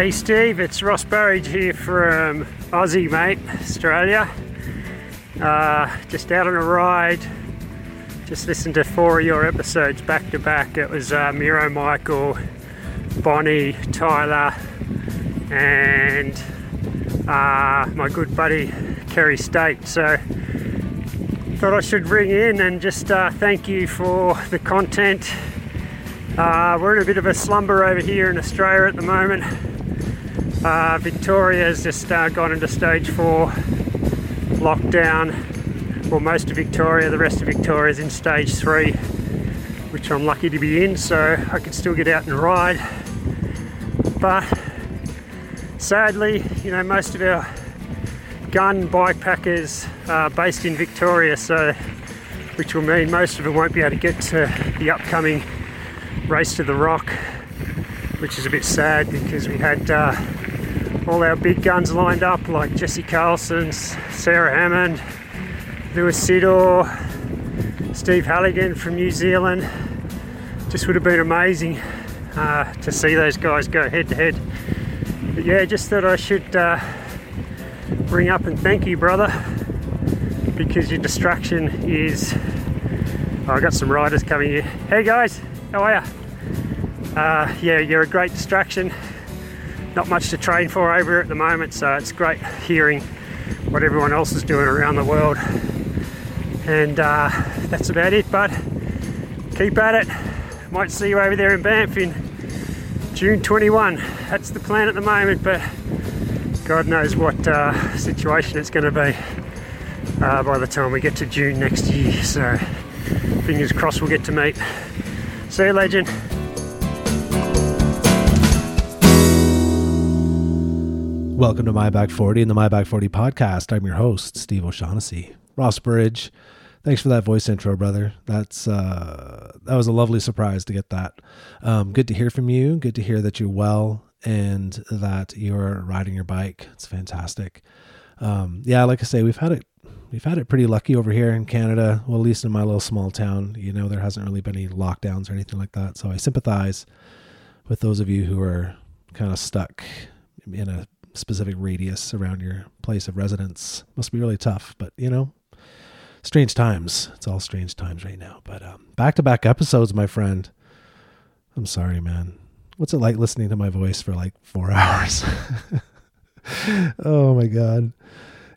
Hey Steve, it's Ross Burridge here from Aussie, mate, Australia. Uh, just out on a ride. Just listened to four of your episodes back to back. It was uh, Miro, Michael, Bonnie, Tyler, and uh, my good buddy Kerry Staite. So thought I should ring in and just uh, thank you for the content. Uh, we're in a bit of a slumber over here in Australia at the moment. Uh, Victoria's just uh, gone into stage four lockdown. Well, most of Victoria, the rest of Victoria is in stage three, which I'm lucky to be in, so I can still get out and ride. But sadly, you know, most of our gun bikepackers are based in Victoria, so which will mean most of them won't be able to get to the upcoming race to the Rock, which is a bit sad because we had. Uh, all our big guns lined up like Jesse Carlsson's, Sarah Hammond, Lewis Ciddor, Steve Halligan from New Zealand. Just would have been amazing uh, to see those guys go head to head. But yeah, just thought I should uh, bring up and thank you, brother, because your distraction is. Oh, I got some riders coming here. Hey guys, how are you? Uh, yeah, you're a great distraction not much to train for over here at the moment, so it's great hearing what everyone else is doing around the world. And uh, that's about it, but keep at it. Might see you over there in Banff in June 21. That's the plan at the moment, but God knows what uh, situation it's going to be uh, by the time we get to June next year. So fingers crossed we'll get to meet. See you, legend. Welcome to My Back 40 and the My Back 40 podcast. I'm your host, Steve O'Shaughnessy. Ross Burridge, thanks for that voice intro, brother. That's uh, that was a lovely surprise to get that. Um, good to hear from you. Good to hear that you're well and that you're riding your bike. It's fantastic. Um, yeah, like I say, we've had it we've had it pretty lucky over here in Canada. Well, at least in my little small town, you know, there hasn't really been any lockdowns or anything like that. So I sympathize with those of you who are kind of stuck in a specific radius around your place of residence. Must be really tough, but you know, strange times. It's all strange times right now. But back to back episodes, my friend. I'm sorry, man. What's it like listening to my voice for like four hours? oh my god.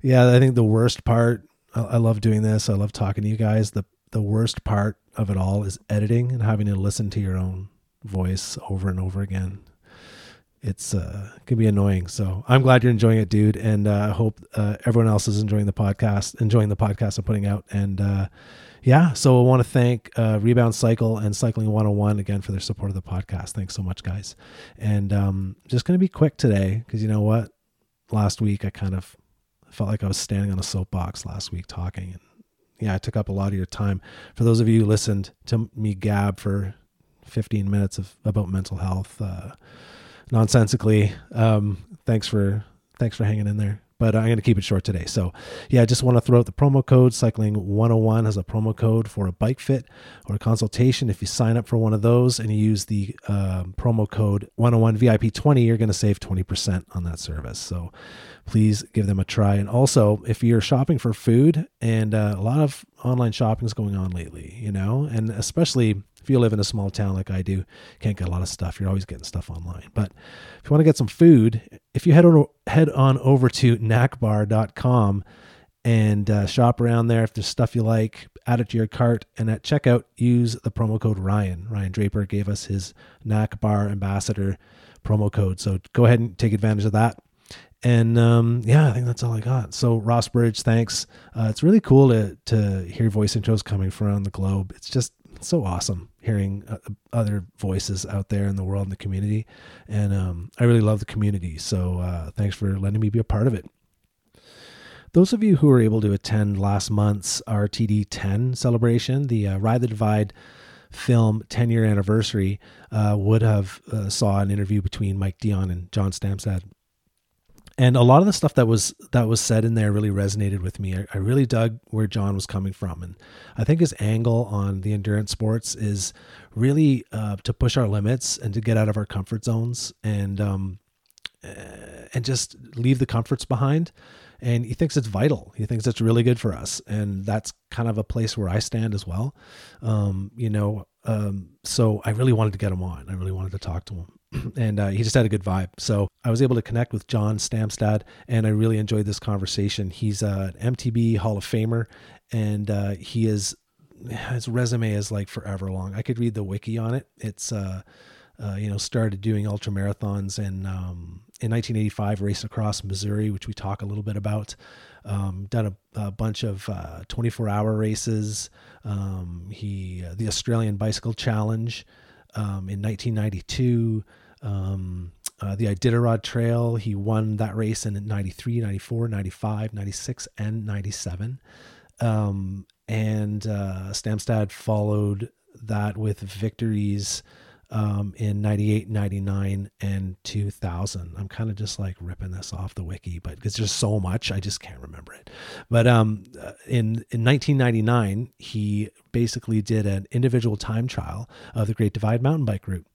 Yeah, I think the worst part. I love doing this. I love talking to you guys. The the worst part of it all is editing and having to listen to your own voice over and over again it's uh can be annoying. So I'm glad you're enjoying it, dude, and uh, I hope uh, everyone else is enjoying the podcast, enjoying the podcast I'm putting out, and uh, yeah. So I want to thank uh, Rebound Cycle and Cycling 101 again for their support of the podcast. Thanks so much, guys. And um, just gonna be quick today because you know what, last week I kind of felt like I was standing on a soapbox last week talking, and yeah, I took up a lot of your time. For those of you who listened to me gab for 15 minutes of about mental health. Uh, nonsensically. Um, thanks for thanks for hanging in there. But I'm going to keep it short today. So, yeah, I just want to throw out the promo code. Cycling 101 has a promo code for a bike fit or a consultation. If you sign up for one of those and you use the um, promo code 101 VIP20, you're going to save 20% on that service. So, please give them a try. And also, if you're shopping for food, and uh, a lot of online shopping is going on lately, you know, and especially if you live in a small town like I do, can't get a lot of stuff. You're always getting stuff online. But if you want to get some food, if you head on head on over to knackbar.com and uh, shop around there, if there's stuff you like, add it to your cart, and at checkout use the promo code Ryan. Ryan Draper gave us his Knack Bar ambassador promo code, so go ahead and take advantage of that. And um, yeah, I think that's all I got. So Ross Burridge, thanks. Uh, it's really cool to to hear voice intros coming from around the globe. It's just so awesome hearing uh, other voices out there in the world and the community. And um, I really love the community. So uh, thanks for letting me be a part of it. Those of you who were able to attend last month's RTD 10 celebration, the uh, Ride the Divide film 10 year anniversary, uh, would have uh, saw an interview between Mike Dion and John Stamstad and a lot of the stuff that was that was said in there really resonated with me. I, I, really dug where John was coming from, and I think his angle on the endurance sports is really uh, to push our limits and to get out of our comfort zones. And um, uh, and just leave the comforts behind. And he thinks it's vital. He thinks it's really good for us, and that's kind of a place where I stand as well. Um, you know, um, so I really wanted to get him on. I really wanted to talk to him, and uh, he just had a good vibe. So I was able to connect with John Stamstad, and I really enjoyed this conversation. He's an MTB Hall of Famer, and uh, he is his resume is like forever long. I could read the wiki on it. It's uh, uh, you know, started doing ultra marathons in um, in 1985, raced across Missouri, which we talk a little bit about. Um, done a, a, bunch of 24 uh, hour races. Um, he uh, the Australian Bicycle Challenge um, in 1992. Um, uh, the Iditarod Trail, he won that race in 93, 94, 95, 96, and 97. Um, and uh, Stamstad followed that with victories um, in 98, 99, and 2000. I'm kind of just like ripping this off the wiki, but it's just so much, I just can't remember it. But um, uh, in, in 1999, he basically did an individual time trial of the Great Divide mountain bike route.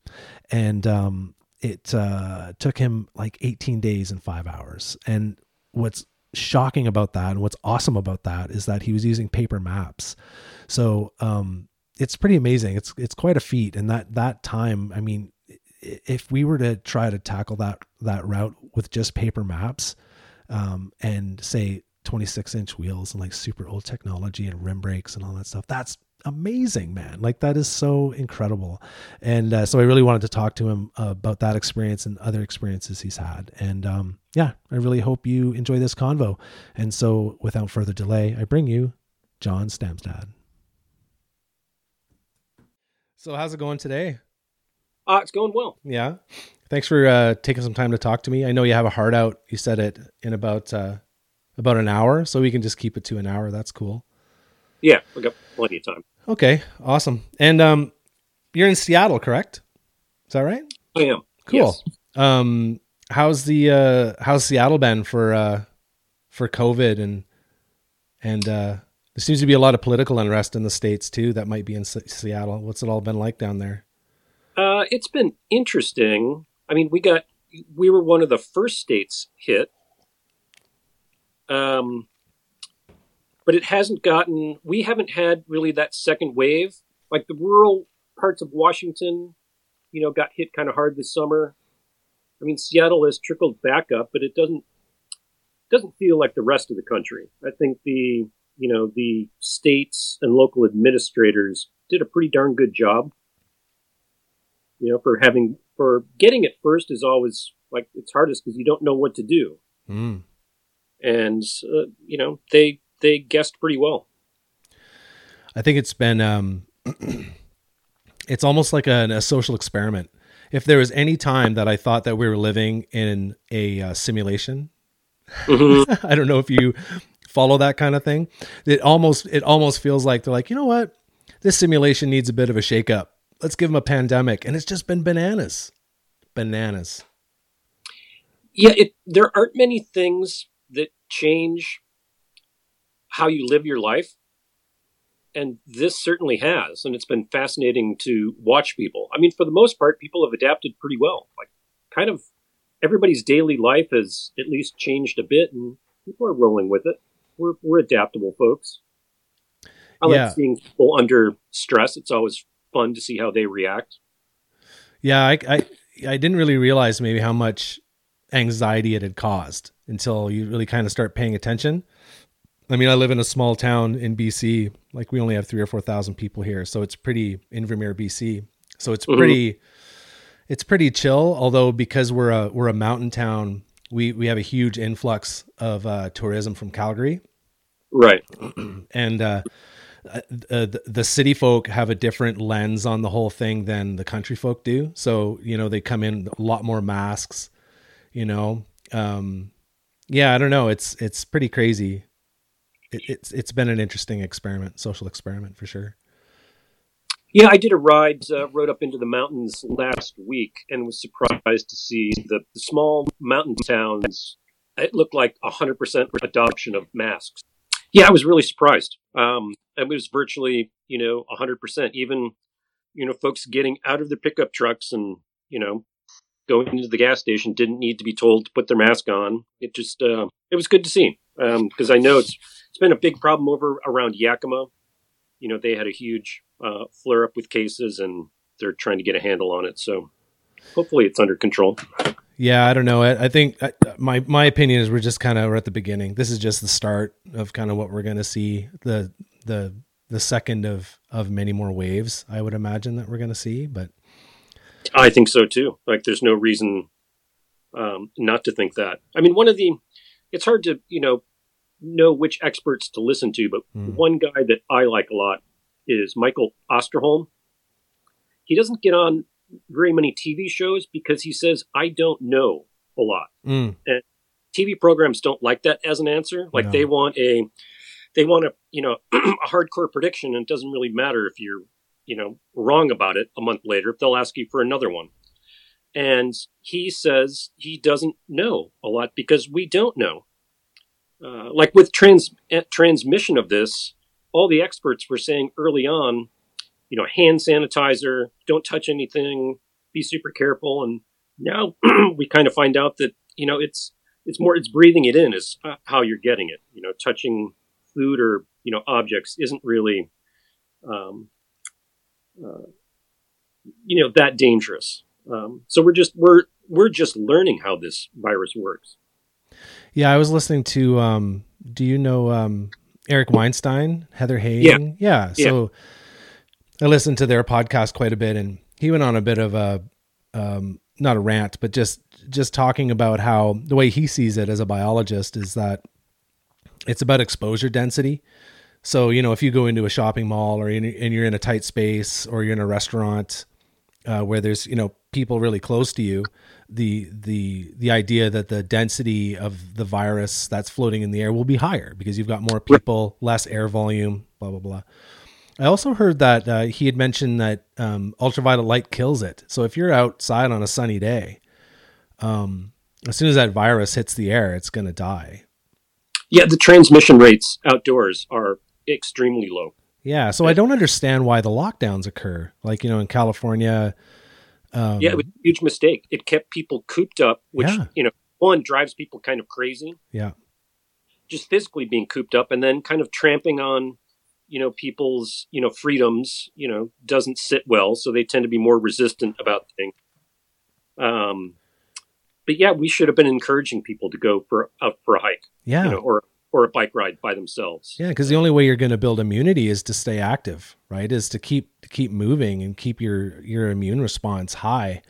And um, it uh, took him like 18 days and five hours. And what's shocking about that and what's awesome about that is that he was using paper maps. So um, it's pretty amazing. It's it's quite a feat, and that that time, I mean, if we were to try to tackle that that route with just paper maps, um, and say 26 inch wheels and like super old technology and rim brakes and all that stuff, that's amazing, man. Like that is so incredible. And uh, so I really wanted to talk to him uh, about that experience and other experiences he's had. And um, yeah, I really hope you enjoy this convo. And so without further delay, I bring you John Stamstad. So how's it going today? Uh, it's going well. Yeah. Thanks for uh, taking some time to talk to me. I know you have a heart out. You said it in about uh, about an hour, so we can just keep it to an hour. That's cool. Yeah, we got plenty of time. Okay, awesome. And um, you're in Seattle, correct? Is that right? I am. Cool. Yes. Um, how's the uh, how's Seattle been for uh, for COVID and and uh, there seems to be a lot of political unrest in the states too. That might be in Seattle. What's it all been like down there? Uh, it's been interesting. I mean, we got we were one of the first states hit, um, but it hasn't gotten. We haven't had really that second wave. Like the rural parts of Washington, you know, got hit kind of hard this summer. I mean, Seattle has trickled back up, but it doesn't doesn't feel like the rest of the country. I think the you know, the states and local administrators did a pretty darn good job. You know, for having, for getting it first is always like, it's hardest because you don't know what to do. Mm. And, uh, you know, they, they guessed pretty well. I think it's been, um, it's almost like a, a, social experiment. If there was any time that I thought that we were living in a uh, simulation, mm-hmm. I don't know if you follow that kind of thing. It almost it almost feels like they're like, you know what, this simulation needs a bit of a shakeup. Let's give them a pandemic, and it's just been bananas, bananas. Yeah, it, there aren't many things that change how you live your life, and this certainly has, and it's been fascinating to watch people. I mean, for the most part, people have adapted pretty well. Like, kind of everybody's daily life has at least changed a bit, and people are rolling with it we're we're adaptable folks. I yeah. like seeing people under stress. It's always fun to see how they react. Yeah, I, I I didn't really realize maybe how much anxiety it had caused until you really kind of start paying attention. I mean, I live in a small town in BC. Like we only have three or four thousand people here, so it's pretty Invermere, BC. So it's mm-hmm. pretty, it's pretty chill. Although because we're a we're a mountain town, we we have a huge influx of uh, tourism from Calgary. Right. and uh, uh, the, the city folk have a different lens on the whole thing than the country folk do. So, you know, they come in a lot more masks, you know. Um, yeah, I don't know. It's it's pretty crazy. It, it's it's been an interesting experiment, social experiment for sure. Yeah, I did a ride, uh, rode up into the mountains last week, and was surprised to see the, the small mountain towns. It looked like hundred percent adoption of masks. Yeah, I was really surprised. Um, it was virtually, you know, 100%. Even, you know, folks getting out of their pickup trucks and, you know, going into the gas station didn't need to be told to put their mask on. It just uh, it was good to see because um, I know it's it's been a big problem over around Yakima. You know, they had a huge uh, flare up with cases, and they're trying to get a handle on it. So hopefully, it's under control. Yeah, I don't know. I, I think I, my my opinion is we're just kind of at the beginning. This is just the start of kind of what we're going to see the the the second of of many more waves. I would imagine that we're going to see, but I think so too. Like, there's no reason um, not to think that. I mean, one of the it's hard to you know know which experts to listen to, but mm. one guy that I like a lot is Michael Osterholm. He doesn't get on very many TV shows because he says, I don't know a lot. Mm. And TV programs don't like that as an answer. Like no. they want a, they want a, you know, a hardcore prediction and it doesn't really matter if you're, you know, wrong about it a month later. They'll ask you for another one. And he says he doesn't know a lot because we don't know. Uh, like with trans eh, transmission of this, all the experts were saying early on, you know, hand sanitizer, don't touch anything, be super careful. And now we kind of find out that, you know, it's, it's more, it's breathing it in is uh, how you're getting it. You know, touching food or, you know, objects isn't really, um, uh, you know, that dangerous. Um, so we're just, we're, we're just learning how this virus works. Yeah. I was listening to, um, do you know, um, Eric Weinstein, Heather Heying? Yeah. yeah. So, yeah I listened to their podcast quite a bit, and he went on a bit of a um, not a rant, but just just talking about how the way he sees it as a biologist is that it's about exposure density. So you know, if you go into a shopping mall or in, and you're in a tight space or you're in a restaurant uh, where there's you know people really close to you, the the the idea that the density of the virus that's floating in the air will be higher because you've got more people, less air volume, blah blah blah. I also heard that uh, he had mentioned that um, ultraviolet light kills it. So if you're outside on a sunny day, um, as soon as that virus hits the air, it's going to die. Yeah, the transmission rates outdoors are extremely low. Yeah, so I don't understand why the lockdowns occur. Like you know, in California. Um, yeah, it was a huge mistake. It kept people cooped up, which yeah. you know, one drives people kind of crazy. Yeah, just physically being cooped up, and then kind of tramping on you know people's you know freedoms you know doesn't sit well so they tend to be more resistant about things um but yeah we should have been encouraging people to go for a for a hike yeah you know, or or a bike ride by themselves. Yeah because the only way you're going to build immunity is to stay active right? Is to keep to keep moving and keep your your immune response high.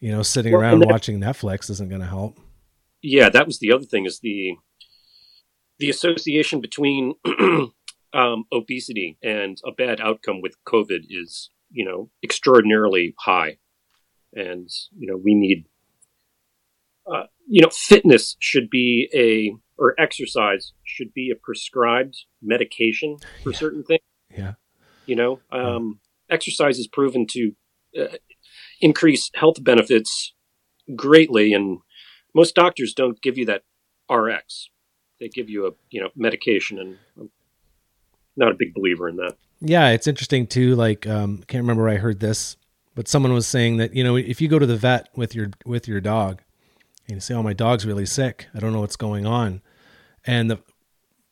You know sitting well, around that, watching netflix isn't going to help. Yeah that was the other thing is the the association between um, obesity and a bad outcome with COVID is, you know, extraordinarily high. And, you know, we need, uh, you know, fitness should be a, or exercise should be a prescribed medication for yeah. certain things. Yeah. You know, um, exercise is proven to uh, increase health benefits greatly. And most doctors don't give you that RX. They give you a, you know, medication. And I'm not a big believer in that. Yeah, it's interesting too. Like, um, can't remember where I heard this, but someone was saying that you know if you go to the vet with your with your dog, and you say, "Oh, my dog's really sick. I don't know what's going on," and the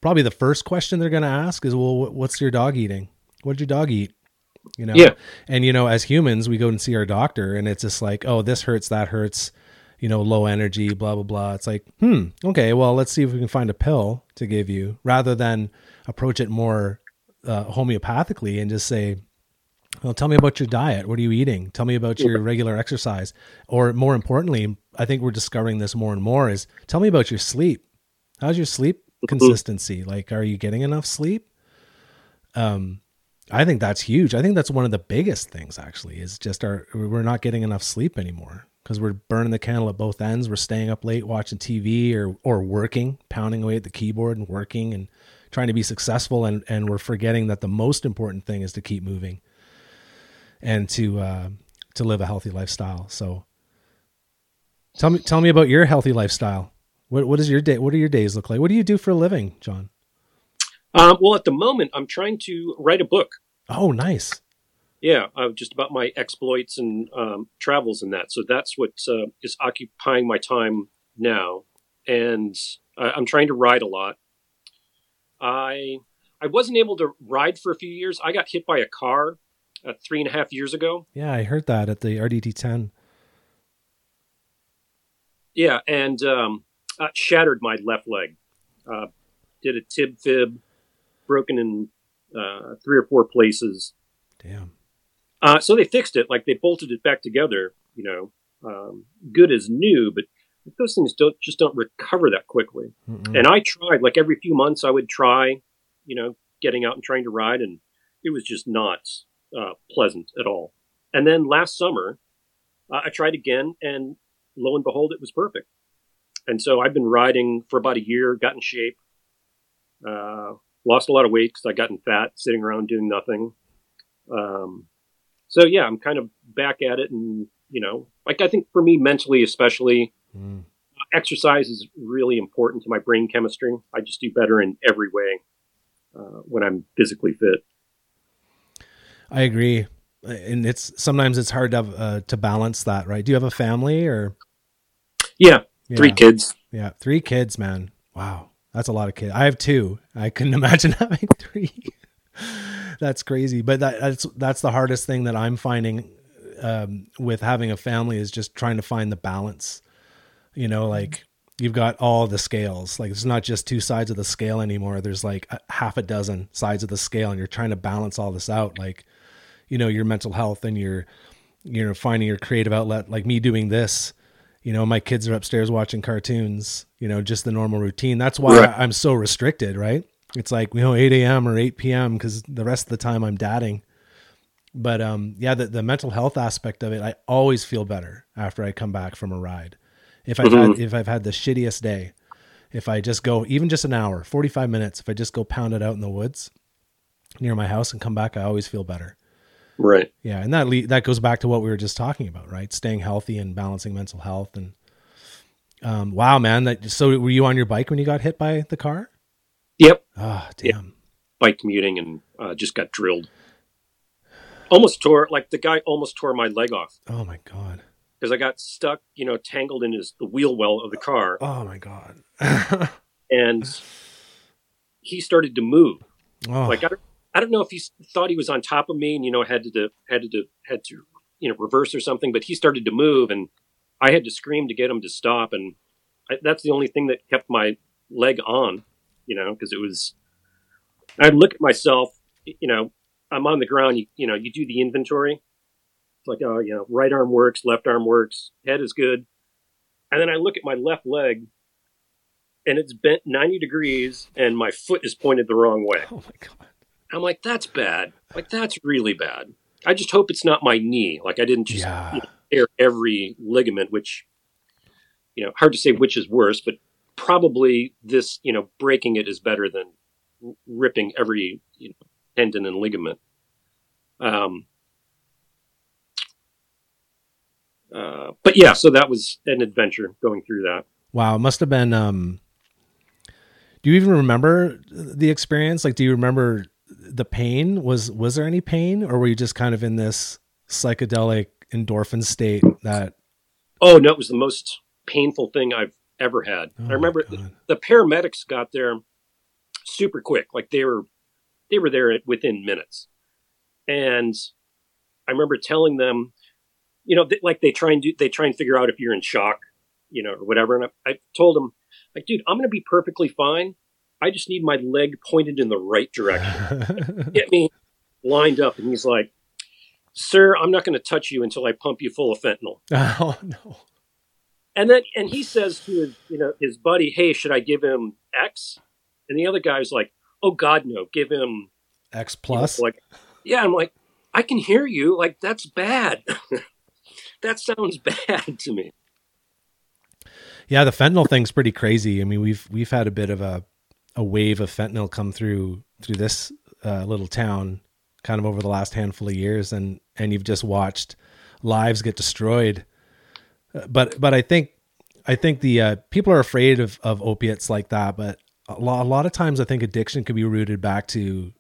probably the first question they're going to ask is, "Well, what's your dog eating? What did your dog eat?" You know. Yeah. And you know, as humans, we go and see our doctor, and it's just like, "Oh, this hurts, that hurts." You know, low energy, blah blah blah. It's like, hmm, okay, well, let's see if we can find a pill to give you, rather than approach it more uh, homeopathically and just say, well, tell me about your diet. What are you eating? Tell me about your regular exercise. Or more importantly, I think we're discovering this more and more is tell me about your sleep. How's your sleep mm-hmm. consistency? Like, are you getting enough sleep? Um, I think that's huge. I think that's one of the biggest things actually is just our, we're not getting enough sleep anymore because we're burning the candle at both ends. We're staying up late watching TV or, or working, pounding away at the keyboard and working and trying to be successful and and we're forgetting that the most important thing is to keep moving and to uh, to live a healthy lifestyle. So tell me tell me about your healthy lifestyle. What what is your day? What do your days look like? What do you do for a living, John? Um, well, at the moment, I'm trying to write a book. Oh, nice. yeah, uh, just about my exploits and um, travels and that. So that's what uh, is occupying my time now, and I'm trying to ride a lot. I I wasn't able to ride for a few years. I got hit by a car uh, three and a half years ago. Yeah, I heard that at the RDT 10. Yeah, and um, uh, shattered my left leg. Uh, did a tib fib, broken in uh, three or four places. Damn. Uh, so they fixed it, like they bolted it back together. You know, um, good as new, but those things don't just don't recover that quickly. Mm-mm. And I tried, like every few months, I would try, you know, getting out and trying to ride, and it was just not uh, pleasant at all. And then last summer, uh, I tried again, and lo and behold, it was perfect. And so I've been riding for about a year, got in shape, uh, lost a lot of weight because I gotten fat sitting around doing nothing. Um, so yeah, I'm kind of back at it, and you know, like I think for me mentally, especially, mm. exercise is really important to my brain chemistry. I just do better in every way uh, when I'm physically fit. I agree, and it's sometimes it's hard to have, uh, to balance that, right? Do you have a family or? Yeah, yeah, three kids. Yeah, three kids, man. Wow, that's a lot of kids. I have two. I couldn't imagine having three. that's crazy, but that, that's that's the hardest thing that I'm finding um, with having a family is just trying to find the balance. You know, like you've got all the scales. Like it's not just two sides of the scale anymore. There's like a, half a dozen sides of the scale, and you're trying to balance all this out. Like you know your mental health and your you know finding your creative outlet like me doing this you know my kids are upstairs watching cartoons you know just the normal routine. That's why right. i'm so restricted right? It's like you know 8 a.m or 8 p.m because the rest of the time i'm dadding. But um yeah the, the mental health aspect of it i always feel better after i come back from a ride. If i've mm-hmm. had if i've had the shittiest day if i just go even just an hour 45 minutes if i just go pound it out in the woods near my house and come back i always feel better Right. Yeah, and that le- that goes back to what we were just talking about, right? Staying healthy and balancing mental health and um, wow, man. That so were you on your bike when you got hit by the car? Yep. Ah, oh, damn. Yep. Bike commuting and uh, just got drilled. Almost tore like the guy almost tore my leg off. Oh my god. Because I got stuck, you know, tangled in his the wheel well of the car. Oh my god. and he started to move. Oh. Like I don't I don't know if he thought he was on top of me and you know had to had to had to you know reverse or something, but he started to move and I had to scream to get him to stop, and I, that's the only thing that kept my leg on, you know, because it was. I'd look at myself, you know, I'm on the ground. You, you know, you do the inventory. It's like, oh, you know, right arm works, left arm works, head is good, and then I look at my left leg, and it's bent 90 degrees, and my foot is pointed the wrong way. Oh my god! I'm like, that's bad. Like that's really bad. I just hope it's not my knee. Like I didn't just yeah. you know, tear every ligament, which you know, hard to say which is worse, but probably this, you know, breaking it is better than ripping every you know, tendon and ligament. Um, uh, but yeah, so that was an adventure going through that. Wow, it must have been. Um, do you even remember the experience? Like, do you remember the pain was was there any pain or were you just kind of in this psychedelic endorphin state that oh no it was the most painful thing i've ever had. Oh i remember the, the, paramedics got there super quick like they were they were there within minutes. And i remember telling them you know like they try and do they try and figure out if you're in shock you know or whatever. And i, I told them like dude i'm gonna be perfectly fine I just need my leg pointed in the right direction. Get me lined up. And he's like, Sir, I'm not going to touch you until I pump you full of fentanyl. Oh, no. And then, and he says to his, you know, his buddy, Hey, should I give him X? And the other guy's like, Oh, God, no, give him X plus. You know, like, yeah, I'm like, I can hear you. Like, that's bad. that sounds bad to me. Yeah, the fentanyl thing's pretty crazy. I mean, we've we've had a bit of a a wave of fentanyl come through through this uh, little town kind of over the last handful of years and and you've just watched lives get destroyed uh, but but i think i think the uh, people are afraid of of opiates like that but a lot, a lot of times i think addiction can be rooted back to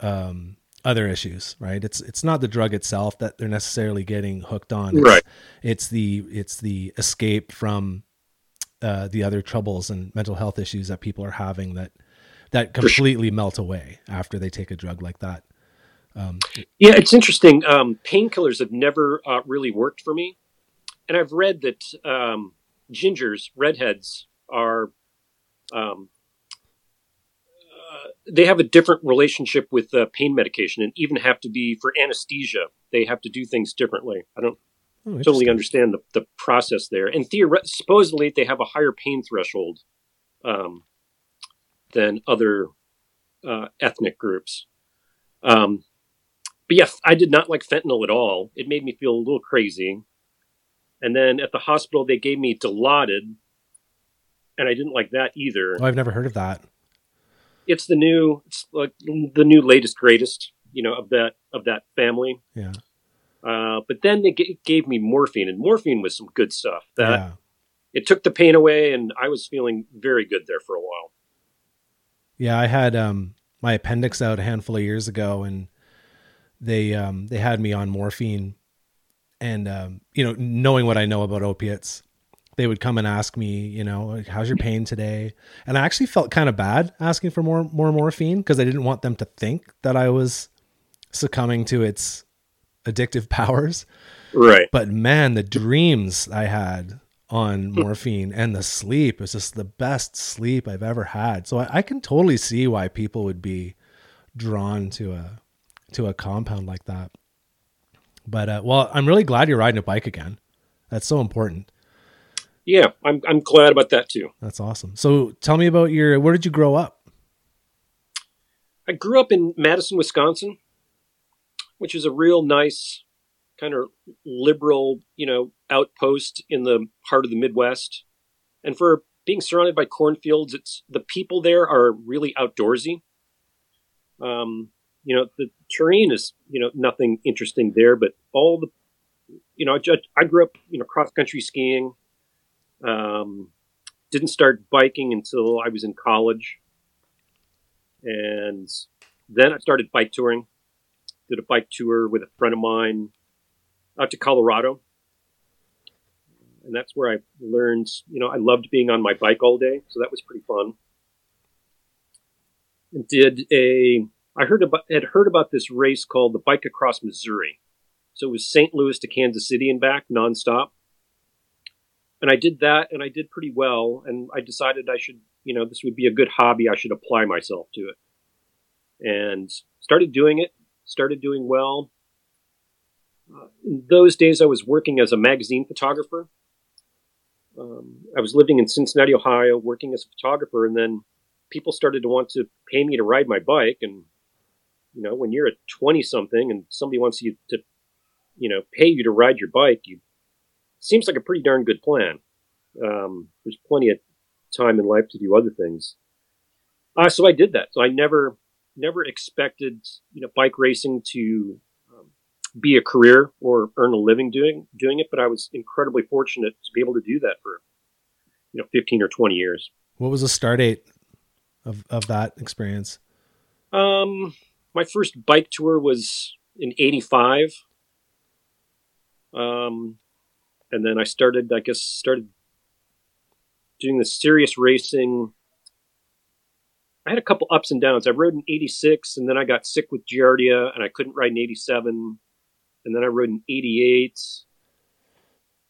um, other issues, right? It's it's not the drug itself that they're necessarily getting hooked on. It's, Right. It's the it's the escape from uh, the other troubles and mental health issues that people are having that that For sure. completely melt away after they take a drug like that. Um, Yeah, it's interesting. Um, painkillers have never uh, really worked for me, and I've read that um, gingers, redheads, are um, uh, they have a different relationship with uh, pain medication, and even have to be for anesthesia. They have to do things differently. I don't oh, totally understand the, the process there. And theoret- supposedly, they have a higher pain threshold um, than other uh, ethnic groups. Um, but yeah, I did not like fentanyl at all. It made me feel a little crazy. And then at the hospital, they gave me Dilaudid, and I didn't like that either. Oh, I've never heard of that. It's the new, it's like the new latest greatest, you know, of that of that family. Yeah, Uh, but then they g- gave me morphine, and morphine was some good stuff. That yeah. it took the pain away, and I was feeling very good there for a while. Yeah, I had um my appendix out a handful of years ago and they um they had me on morphine and um you know, knowing what I know about opiates, they would come and ask me, you know, how's your pain today? And I actually felt kind of bad asking for more more morphine because I didn't want them to think that I was succumbing to its addictive powers. Right. But man, the dreams I had on morphine and the sleep was just the best sleep I've ever had. So I, I can totally see why people would be drawn to a to a compound like that. But uh, well, I'm really glad you're riding a bike again. That's so important. Yeah, I'm I'm glad about that too. That's awesome. So tell me about your where did you grow up? I grew up in Madison, Wisconsin, which is a real nice kind of liberal, you know, outpost in the heart of the Midwest. And for being surrounded by cornfields, it's the people there are really outdoorsy. Um, you know, the terrain is, you know, nothing interesting there, but all the, you know, I, I grew up, you know, cross country skiing. Um, didn't start biking until I was in college and then I started bike touring. Did a bike tour with a friend of mine out to Colorado, and that's where I learned. You know, I loved being on my bike all day, so that was pretty fun. And did a I heard about had heard about this race called the Bike Across Missouri. So it was St. Louis to Kansas City and back nonstop. And I did that, and I did pretty well. And I decided I should, you know, this would be a good hobby. I should apply myself to it. And started doing it. Started doing well. Uh, in those days, I was working as a magazine photographer. Um, I was living in Cincinnati, Ohio, working as a photographer, and then people started to want to pay me to ride my bike. And you know, when you're a twenty something and somebody wants you to, you know, pay you to ride your bike, you seems like a pretty darn good plan. Um, there's plenty of time in life to do other things. Uh, so I did that. So I never, never expected, you know, bike racing to um, be a career or earn a living doing doing it. But I was incredibly fortunate to be able to do that for, you know, 15 or 20 years. What was the start date of of that experience? Um, my first bike tour was in '85. Um, and then I started, I guess, started doing the serious racing. I had a couple ups and downs. I rode in '86, and then I got sick with Giardia, and I couldn't ride in '87. And then I rode in '88,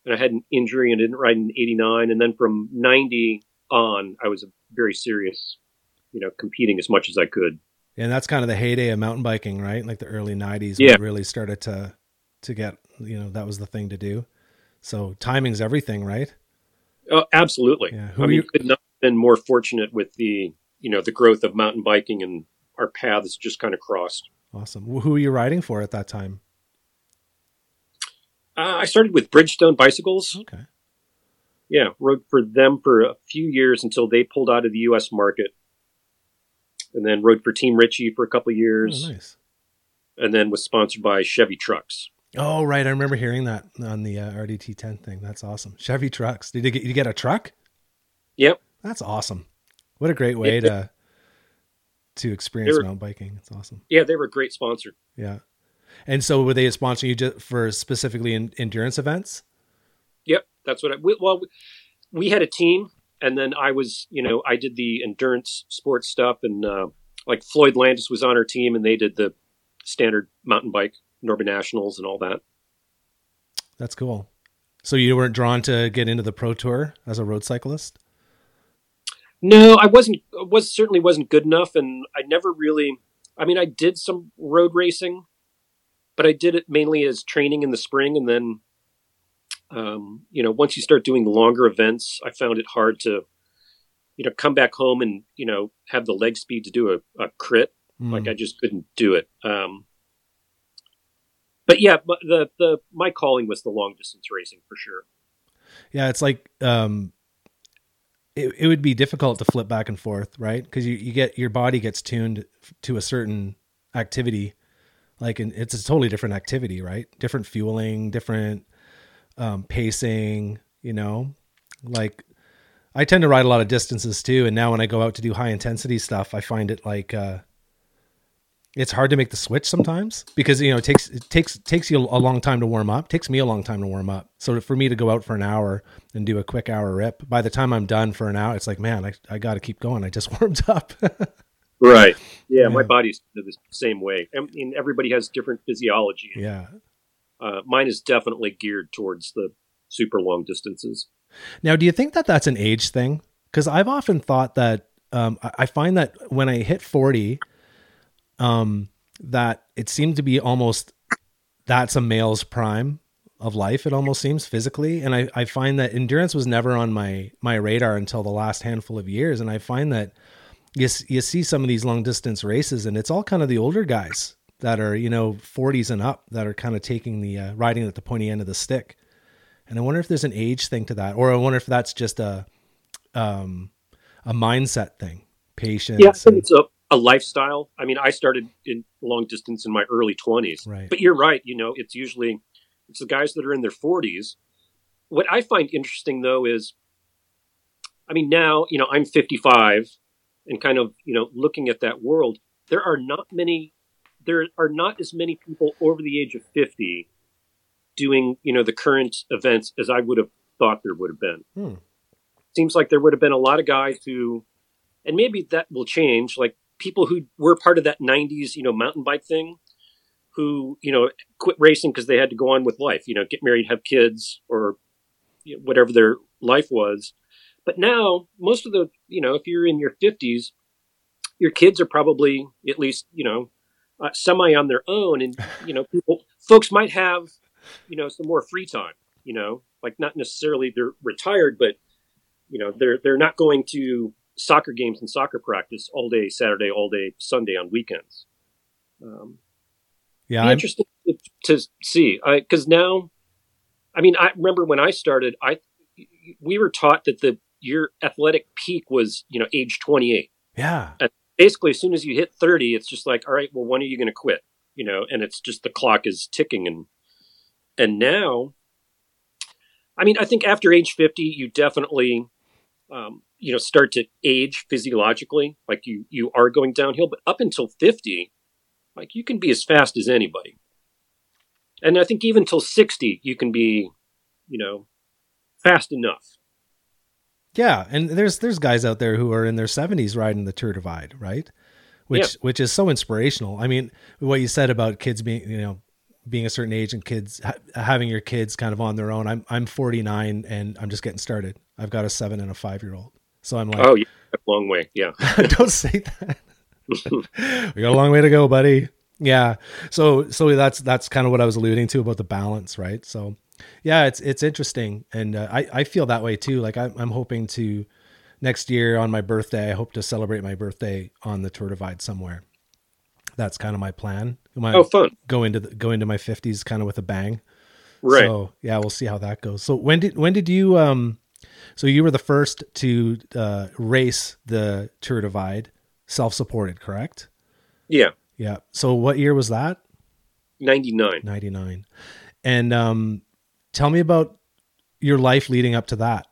and I had an injury and didn't ride in '89. And then from '90 on, I was very serious, you know, competing as much as I could. And that's kind of the heyday of mountain biking, right? Like the early '90s, Yeah. when it really started to to get, you know, that was the thing to do. So timing's everything, right? Oh, absolutely. Yeah. Who I mean, you- could not have been more fortunate with the you know the growth of mountain biking and our paths just kind of crossed. Awesome. Who were you riding for at that time? Uh, I started with Bridgestone bicycles. Okay. Yeah, rode for them for a few years until they pulled out of the U.S. market, and then rode for Team Ritchie for a couple of Oh, years, nice. and then was sponsored by Chevy trucks. Oh, right. I remember hearing that on the uh, RDT 10 thing. That's awesome. Chevy trucks. Did you get you get a truck? Yep. That's awesome. What a great way It- to to experience were- mountain biking. It's awesome. Yeah, they were a great sponsor. Yeah. And so were they sponsoring you just for specifically in, endurance events? Yep, that's what I. We, well, we had a team, and then I was, you know, I did the endurance sports stuff, and uh, like Floyd Landis was on our team, and they did the standard mountain bike NORBA Nationals and all that. That's cool. So you weren't drawn to get into the pro tour as a road cyclist? No, I wasn't. Was certainly wasn't good enough, and I never really. I mean, I did some road racing, but I did it mainly as training in the spring, and then, um, you know, once you start doing longer events, I found it hard to, you know, come back home and you know have the leg speed to do a, a crit. Mm. Like I just couldn't do it. Um, but yeah, the the my calling was the long distance racing for sure. Yeah, it's like um it, it would be difficult to flip back and forth, right? Because you, you get your body gets tuned to a certain activity. Like and it's a totally different activity, right? Different fueling, different um pacing, you know? Like I tend to ride a lot of distances too, and now when I go out to do high intensity stuff, I find it like uh it's hard to make the switch sometimes because you know it takes it takes takes you a long time to warm up. It takes me a long time to warm up. So for me to go out for an hour and do a quick hour rip, by the time I'm done for an hour, it's like, man, I, I got to keep going. I just warmed up. Right. Yeah, my body's the same way. I mean, everybody has different physiology. yeah. Uh, mine is definitely geared towards the super long distances. Now, do you think that that's an age thing? Because I've often thought that um, I I find that when I hit forty, um, that it seemed to be almost that's a male's prime of life. It almost seems physically, and I, I find that endurance was never on my my radar until the last handful of years, and I find that you you see some of these long distance races, and it's all kind of the older guys that are you know 40s and up that are kind of taking the uh, riding at the pointy end of the stick. And I wonder if there's an age thing to that, or I wonder if that's just a um, a mindset thing, patience. Yeah, I think and- it's a, a lifestyle. I mean, I started in long distance in my early 20s. Right. But you're right. You know, it's usually it's the guys that are in their 40s. What I find interesting though is, I mean, now you know I'm 55, and kind of you know looking at that world, there are not many, there are not as many people over the age of 50 doing you know the current events as I would have thought there would have been. Hmm. Seems like there would have been a lot of guys who, and maybe that will change, like people who were part of that 90s, you know, mountain bike thing, who, you know, quit racing because they had to go on with life, you know, get married, have kids, or you know, whatever their life was. But now, most of the, you know, if you're in your 50s, your kids are probably at least, you know, uh, semi on their own. And, you know, people, folks might have, you know, some more free time, you know, like not necessarily they're retired, but, you know, they're, they're not going to soccer games and soccer practice all day Saturday, all day Sunday on weekends. Um, yeah, interesting to, to see I because now, I mean, I remember when I started, I we were taught that the your athletic peak was you know age twenty eight. yeah, Basically, as soon as you hit thirty, it's just like, all right, well, when are you going to quit? You know, and it's just the clock is ticking, and and now, I mean, I think after age fifty, you definitely. Um, you know, start to age physiologically, like you you are going downhill. But up until fifty, like you can be as fast as anybody. And I think even till 60, you can be, you know, fast enough. yeah. And there's there's guys out there who are in their 70s riding the Tour Divide, right? Which Yeah. which is so inspirational. I mean, what you said about kids being, you know, being a certain age and kids ha- having your kids kind of on their own. I'm I'm 49 and I'm just getting started. I've got a seven and a five year old, so I'm like, Oh, yeah, a long way. Yeah. don't say that. we got a long way to go, buddy. Yeah. So so that's that's kind of what I was alluding to about the balance, right? So yeah, it's it's interesting, and uh, I I feel that way too. Like I'm I'm hoping to next year on my birthday. I hope to celebrate my birthday on the Tour Divide somewhere. That's kind of my plan. My, Oh, fun. go into the, go into my fifties kind of with a bang. Right. So yeah, we'll see how that goes. So when did when did you um so you were the first to uh race the Tour Divide self supported, correct? yeah. Yeah. So what year was that? 99. 99. And um tell me about your life leading up to that.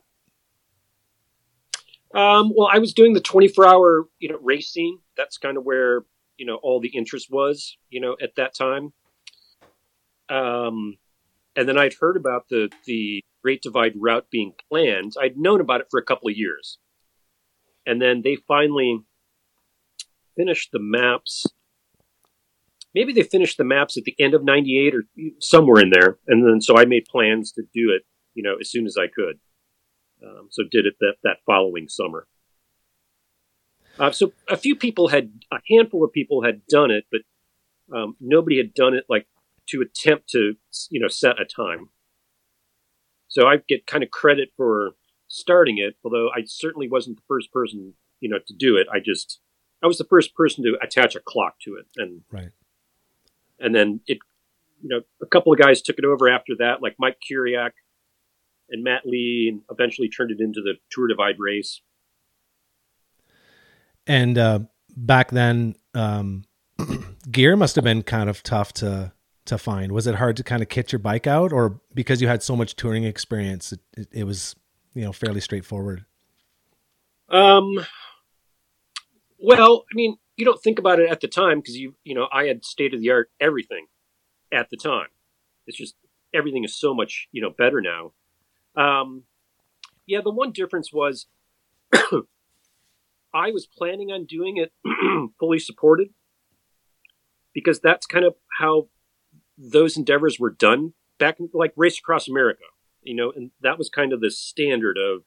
Um, well, I was doing the 24 hour, you know, racing. That's kind of where, you know, all the interest was, you know, at that time. Um, and then I'd heard about the, the Great Divide route being planned. I'd known about it for a couple of years. And then they finally finished the maps. Maybe they finished the maps at the end of 98 or somewhere in there. And then so I made plans to do it, you know, as soon as I could. Um, so did it that, that following summer. Uh, so a few people had, a handful of people had done it, but um, nobody had done it like to attempt to, you know, set a time. So I get kind of credit for starting it, although I certainly wasn't the first person, you know, to do it. I just, I was the first person to attach a clock to it, and right, and then it, you know, a couple of guys took it over after that, like Mike Curiak and Matt Lee, and eventually turned it into the Tour Divide race. And uh, back then, um, gear must have been kind of tough to to find. Was it hard to kind of kit your bike out, or because you had so much touring experience, it, it, it was you know fairly straightforward? Um. Well, I mean, you don't think about it at the time because you you know I had state of the art everything at the time. It's just everything is so much you know better now. Um, yeah, the one difference was I was planning on doing it fully supported because that's kind of how those endeavors were done back in, like race across America, you know, and that was kind of the standard of,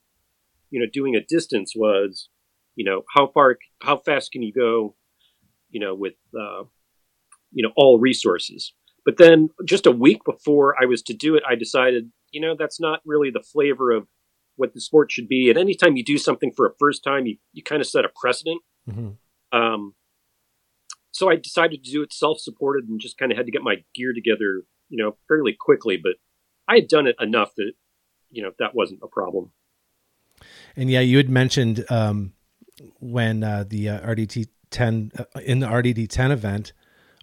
you know, doing a distance was, you know, how far, how fast can you go, you know, with, uh, you know, all resources. But then just a week before I was to do it, I decided, you know, that's not really the flavor of what the sport should be. And anytime you do something for a first time, you, you kind of set a precedent. Mm-hmm. Um, so I decided to do it self-supported and just kind of had to get my gear together, you know, fairly quickly. But I had done it enough that, you know, that wasn't a problem. And yeah, you had mentioned um, when uh, the uh, RDT 10 uh, in the RDT 10 event,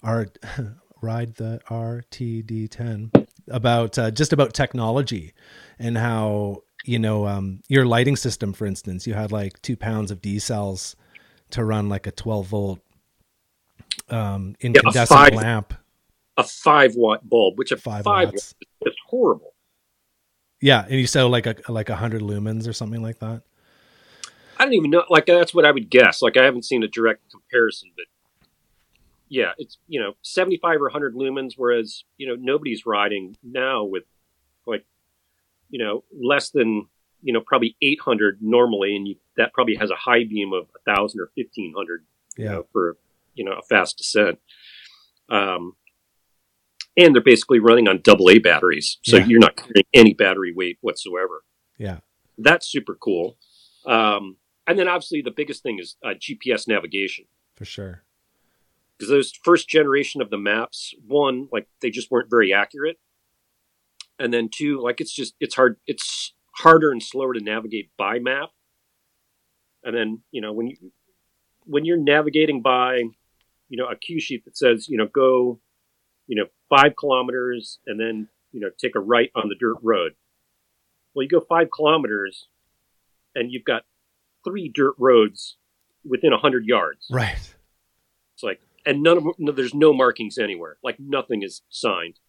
our ride the RTD 10 about uh, just about technology and how you know um, your lighting system, for instance, you had like two pounds of D cells to run like a 12 volt um, incandescent yeah, five, lamp. A five watt bulb, which a five, five watts is horrible. Yeah, and you sell like a like a hundred lumens or something like that. I don't even know. Like that's what I would guess. Like I haven't seen a direct comparison, but yeah, it's you know seventy five or hundred lumens, whereas you know nobody's riding now with like you know less than you know probably eight hundred normally, and you, that probably has a high beam of a thousand or fifteen hundred. Yeah. You know, for you know a fast descent. Um, and they're basically running on double A batteries, so yeah. you're not carrying any battery weight whatsoever. Yeah, that's super cool. Um, and then obviously the biggest thing is uh, GPS navigation for sure. Because those first generation of the maps, one like they just weren't very accurate, and then two like it's just it's hard it's harder and slower to navigate by map. And then you know when you when you're navigating by you know, a cue sheet that says, you know, go, you know, five kilometers and then, you know, take a right on the dirt road. Well, you go five kilometers and you've got three dirt roads within a hundred yards. Right. It's like, and none of no, there's no markings anywhere. Like nothing is signed.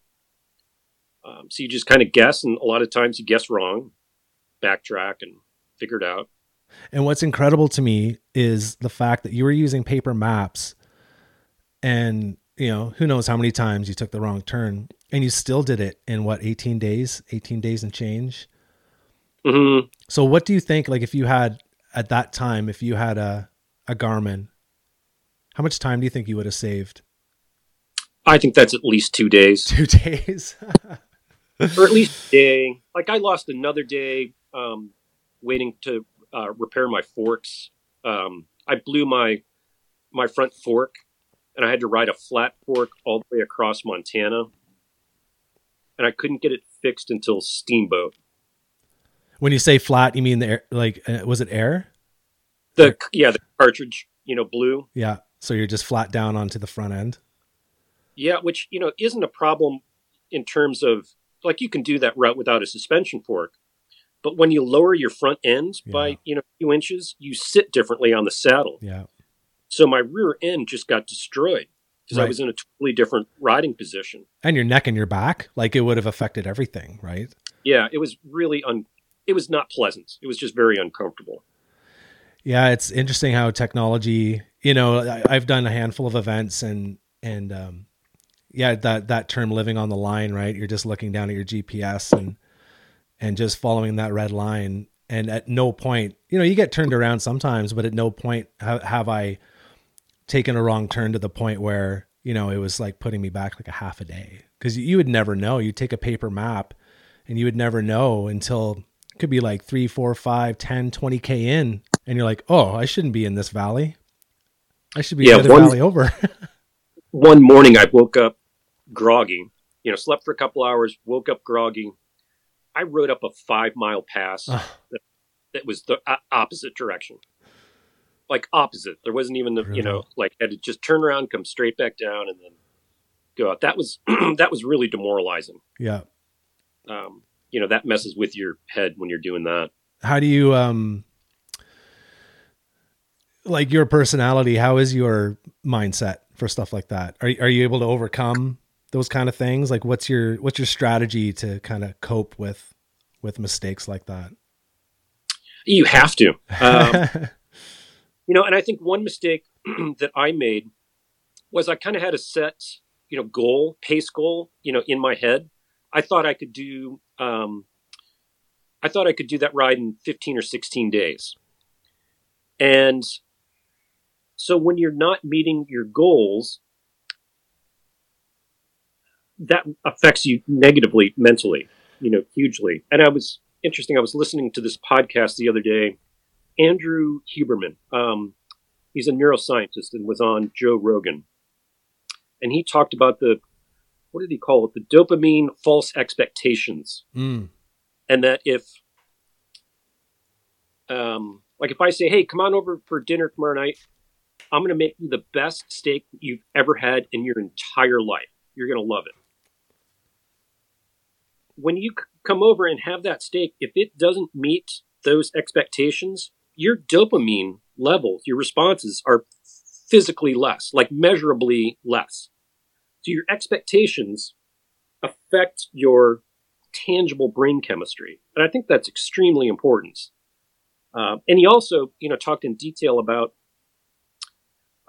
Um, so you just kind of guess, and a lot of times you guess wrong, backtrack, and figure it out. And what's incredible to me is the fact that you were using paper maps and you know who knows how many times you took the wrong turn and you still did it in what 18 days 18 days and change? Mm-hmm. so what do you think like if you had at that time if you had a a garmin how much time do you think you would have saved? I think that's at least two days. Two days? Or at least a day. Like i lost another day um, waiting to uh, repair my forks. Um, i blew my my front fork and I had to ride a flat fork all the way across Montana, and I couldn't get it fixed until Steamboat. When you say flat, you mean the air, like uh, was it air? The yeah, the cartridge, you know, blue. Yeah, so you're just flat down onto the front end. Yeah, which you know isn't a problem in terms of like you can do that route without a suspension fork, but when you lower your front end Yeah. by you know a few inches, you sit differently on the saddle. Yeah. So my rear end just got destroyed because I was in a totally different riding position. And your neck and your back, like it would have affected everything, right? Yeah, it was really un. It was not pleasant. It was just very uncomfortable. Yeah, it's interesting how technology. You know, I, I've done a handful of events, and and um, yeah, that that term "living on the line," right? You're just looking down at your GPS and and just following that red line, and at no point, you know, you get turned around sometimes, but at no point have, have I taken a wrong turn to the point where you know it was like putting me back like a half a day because you would never know. You take a paper map, and you would never know until it could be like three, four, five, 10, 20 k in, and you're like, oh, I shouldn't be in this valley. I should be Yeah, the one- valley over. One morning, I woke up groggy. You know, slept for a couple hours, woke up groggy. I rode up a five mile pass that was the opposite direction, like opposite. There wasn't even the you know like had to just turn around, come straight back down, and then go out. That was that was really demoralizing. yeah. Um, you know, that messes with your head when you're doing that. How do you um like your personality? How is your mindset for stuff like that? Are are you able to overcome those kind of things? Like, what's your what's your strategy to kind of cope with with mistakes like that? You have to. Um, you know and i think one mistake that i made was i kind of had a set you know goal pace goal you know in my head. I thought i could do um i thought i could do that ride in 15 or 16 days. And so when you're not meeting your goals that affects you negatively mentally you know hugely. And i was interesting i was listening to this podcast the other day Andrew Huberman. Um, he's a neuroscientist and was on Joe Rogan. And he talked about the, what did he call it? The dopamine false expectations. Mm, And that if, um, like if I say, hey, come on over for dinner tomorrow night, I'm going to make you the best steak you've ever had in your entire life. You're going to love it. When you c- come over and have that steak, if it doesn't meet those expectations, your dopamine levels, your responses are physically less, like measurably less. So your expectations affect your tangible brain chemistry, and I think that's extremely important. Uh, and he also, you know, talked in detail about,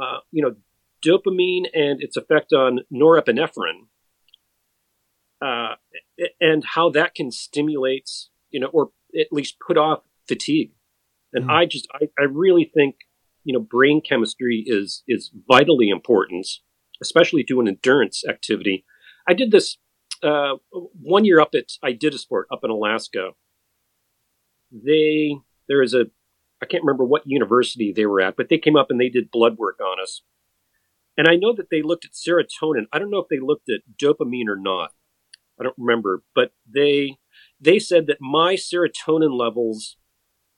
uh, you know, dopamine and its effect on norepinephrine, uh, and how that can stimulate, you know, or at least put off fatigue. And Mm. I just, I, I really think, you know, brain chemistry is is vitally important, especially to an endurance activity. I did this uh, one year up at I did a sport up in Alaska. They there is a I can't remember what university they were at, but they came up and they did blood work on us. And I know that they looked at serotonin. I don't know if they looked at dopamine or not. I don't remember, but they they said that my serotonin levels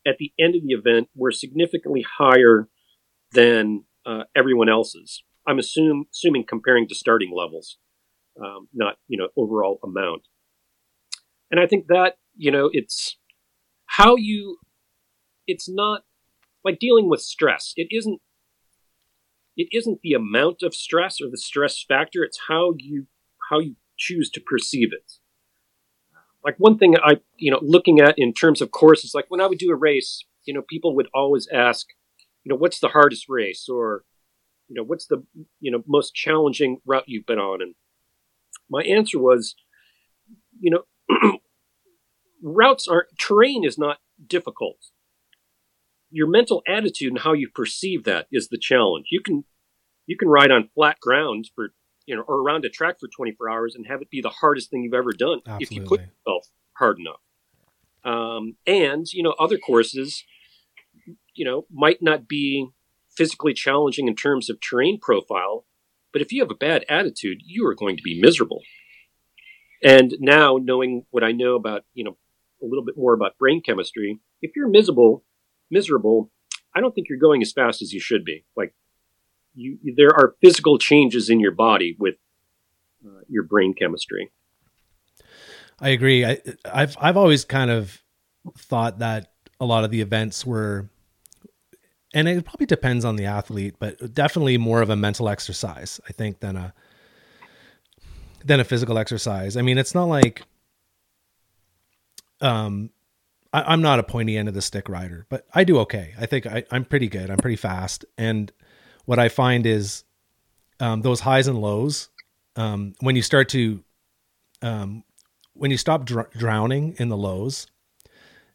at the end of the event were significantly higher than uh, everyone else's. I'm assume, assuming comparing to starting levels, um, not you know overall amount. And I think that you know it's how you. It's not like dealing with stress. It isn't. It isn't the amount of stress or the stress factor. It's how you how you choose to perceive it like one thing I, you know, looking at in terms of courses, like when I would do a race, you know, people would always ask, you know, what's the hardest race or, you know, what's the, you know, most challenging route you've been on? And my answer was, you know, routes aren't, terrain is not difficult. Your mental attitude and how you perceive that is the challenge. You can, you can ride on flat ground for you know, or around a track for 24 hours and have it be the hardest thing you've ever done if you put Absolutely. yourself hard enough. Um, and, you know, other courses, you know, might not be physically challenging in terms of terrain profile, but if you have a bad attitude, you are going to be miserable. And now, knowing what I know about, you know, a little bit more about brain chemistry, if you're miserable, miserable, I don't think you're going as fast as you should be. Like, you, there are physical changes in your body with uh, your brain chemistry. I agree. I, I've I've always kind of thought that a lot of the events were and it probably depends on the athlete, but definitely more of a mental exercise, I think, than a than a physical exercise. I mean, it's not like um I, am not a pointy end of the stick rider, but I do okay. I think I, I'm pretty good. I'm pretty fast. And what I find is um, those highs and lows, um, when you start to, um, when you stop dr- drowning in the lows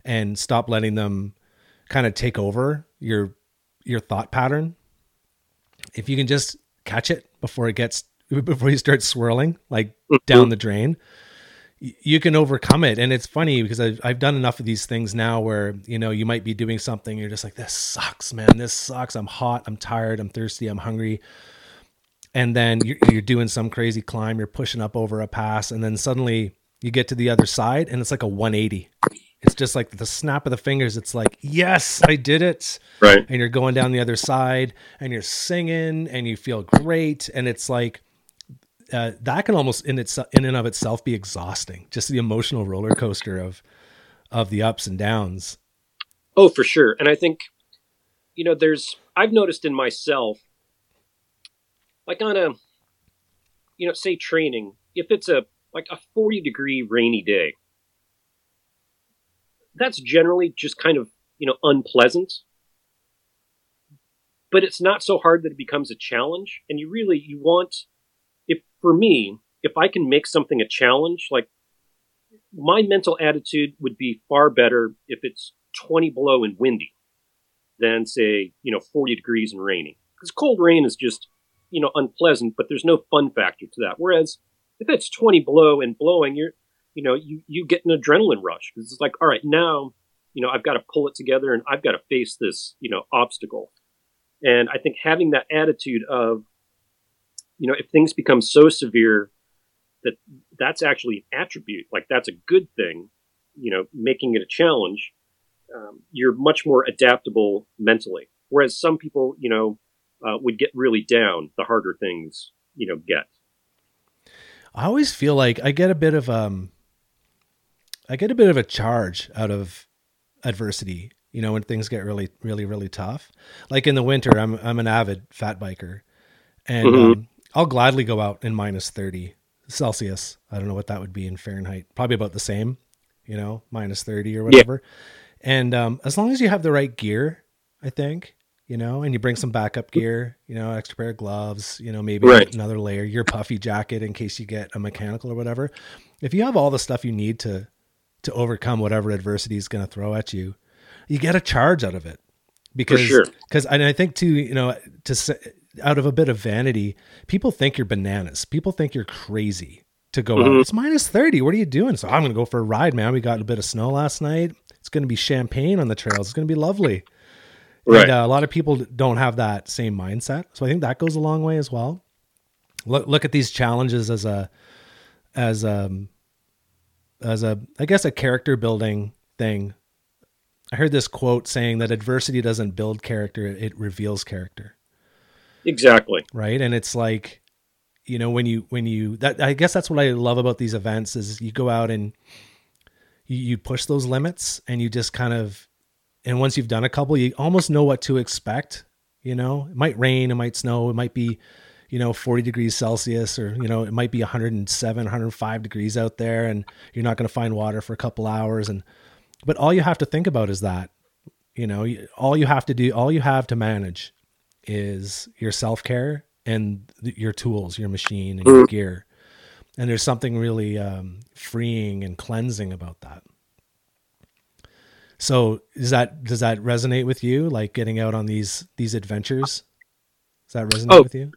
and stop letting them kind of take over your your thought pattern, if you can just catch it before it gets before you start swirling like mm-hmm. down the drain, you can overcome it. And it's funny because I've, I've done enough of these things now where, you know, you might be doing something. You're just like, this sucks, man. This sucks. I'm hot. I'm tired. I'm thirsty. I'm hungry. And then you're, you're doing some crazy climb. You're pushing up over a pass. And then suddenly you get to the other side and it's like a 180. It's just like the snap of the fingers. It's like, yes, I did it. Right. And you're going down the other side and you're singing and you feel great. And it's like, uh, that can almost in its in and of itself be exhausting. Just the emotional roller coaster of of the ups and downs. Oh, for sure. And I think you know, there's I've noticed in myself, like on a you know, say training, if it's a like a 40 degree rainy day, that's generally just kind of you know unpleasant but it's not so hard that it becomes a challenge and you really you want for me, if I can make something a challenge, like my mental attitude would be far better if it's 20 below and windy than say, you know, 40 degrees and raining. Because cold rain is just, you know, unpleasant, but there's no fun factor to that. Whereas if it's 20 below and blowing, you're, you know, you, you get an adrenaline rush because it's like, all right, now, you know, I've got to pull it together and I've got to face this, you know, obstacle. And I think having that attitude of, you know, if things become so severe that that's actually an attribute, like that's a good thing, you know, making it a challenge, um, you're much more adaptable mentally. Whereas some people, you know, uh, would get really down the harder things, you know, get. I always feel like I get a bit of um, I get a bit of a charge out of adversity. You know, when things get really, really, really tough. Like in the winter, I'm I'm an avid fat biker, and mm-hmm. um, I'll gladly go out in minus 30 Celsius. I don't know what that would be in Fahrenheit. Probably about the same, you know, minus 30 or whatever. Yeah. And um, as long as you have the right gear, I think, you know, and you bring some backup gear, you know, extra pair of gloves, you know, maybe right. another layer, your puffy jacket in case you get a mechanical or whatever. If you have all the stuff you need to to overcome whatever adversity is going to throw at you, you get a charge out of it because because sure. and I think too, you know, to out of a bit of vanity, people think you're bananas. People think you're crazy to go mm-hmm. out. It's minus 30. What are you doing? So I'm going to go for a ride, man. We got a bit of snow last night. It's going to be champagne on the trails. It's going to be lovely. Right. And, uh, a lot of people don't have that same mindset. So I think that goes a long way as well. Look, look at these challenges as a, as um, as a, I guess a character building thing. I heard this quote saying that adversity doesn't build character, it reveals character. Exactly. Right. And it's like, you know, when you, when you, that, I guess that's what I love about these events is you go out and you, you push those limits and you just kind of, and once you've done a couple, you almost know what to expect. You know, it might rain, it might snow, it might be, you know, 40 degrees Celsius, or, you know, it might be 107, 105 degrees out there, and you're not going to find water for a couple hours. And, but all you have to think about is that, you know, all you have to do, all you have to manage is your self care and your tools, your machine, and your mm. gear. And there's something really um, freeing and cleansing about that. So, is that does that resonate with you? Like getting out on these these adventures? Does that resonate oh, with you?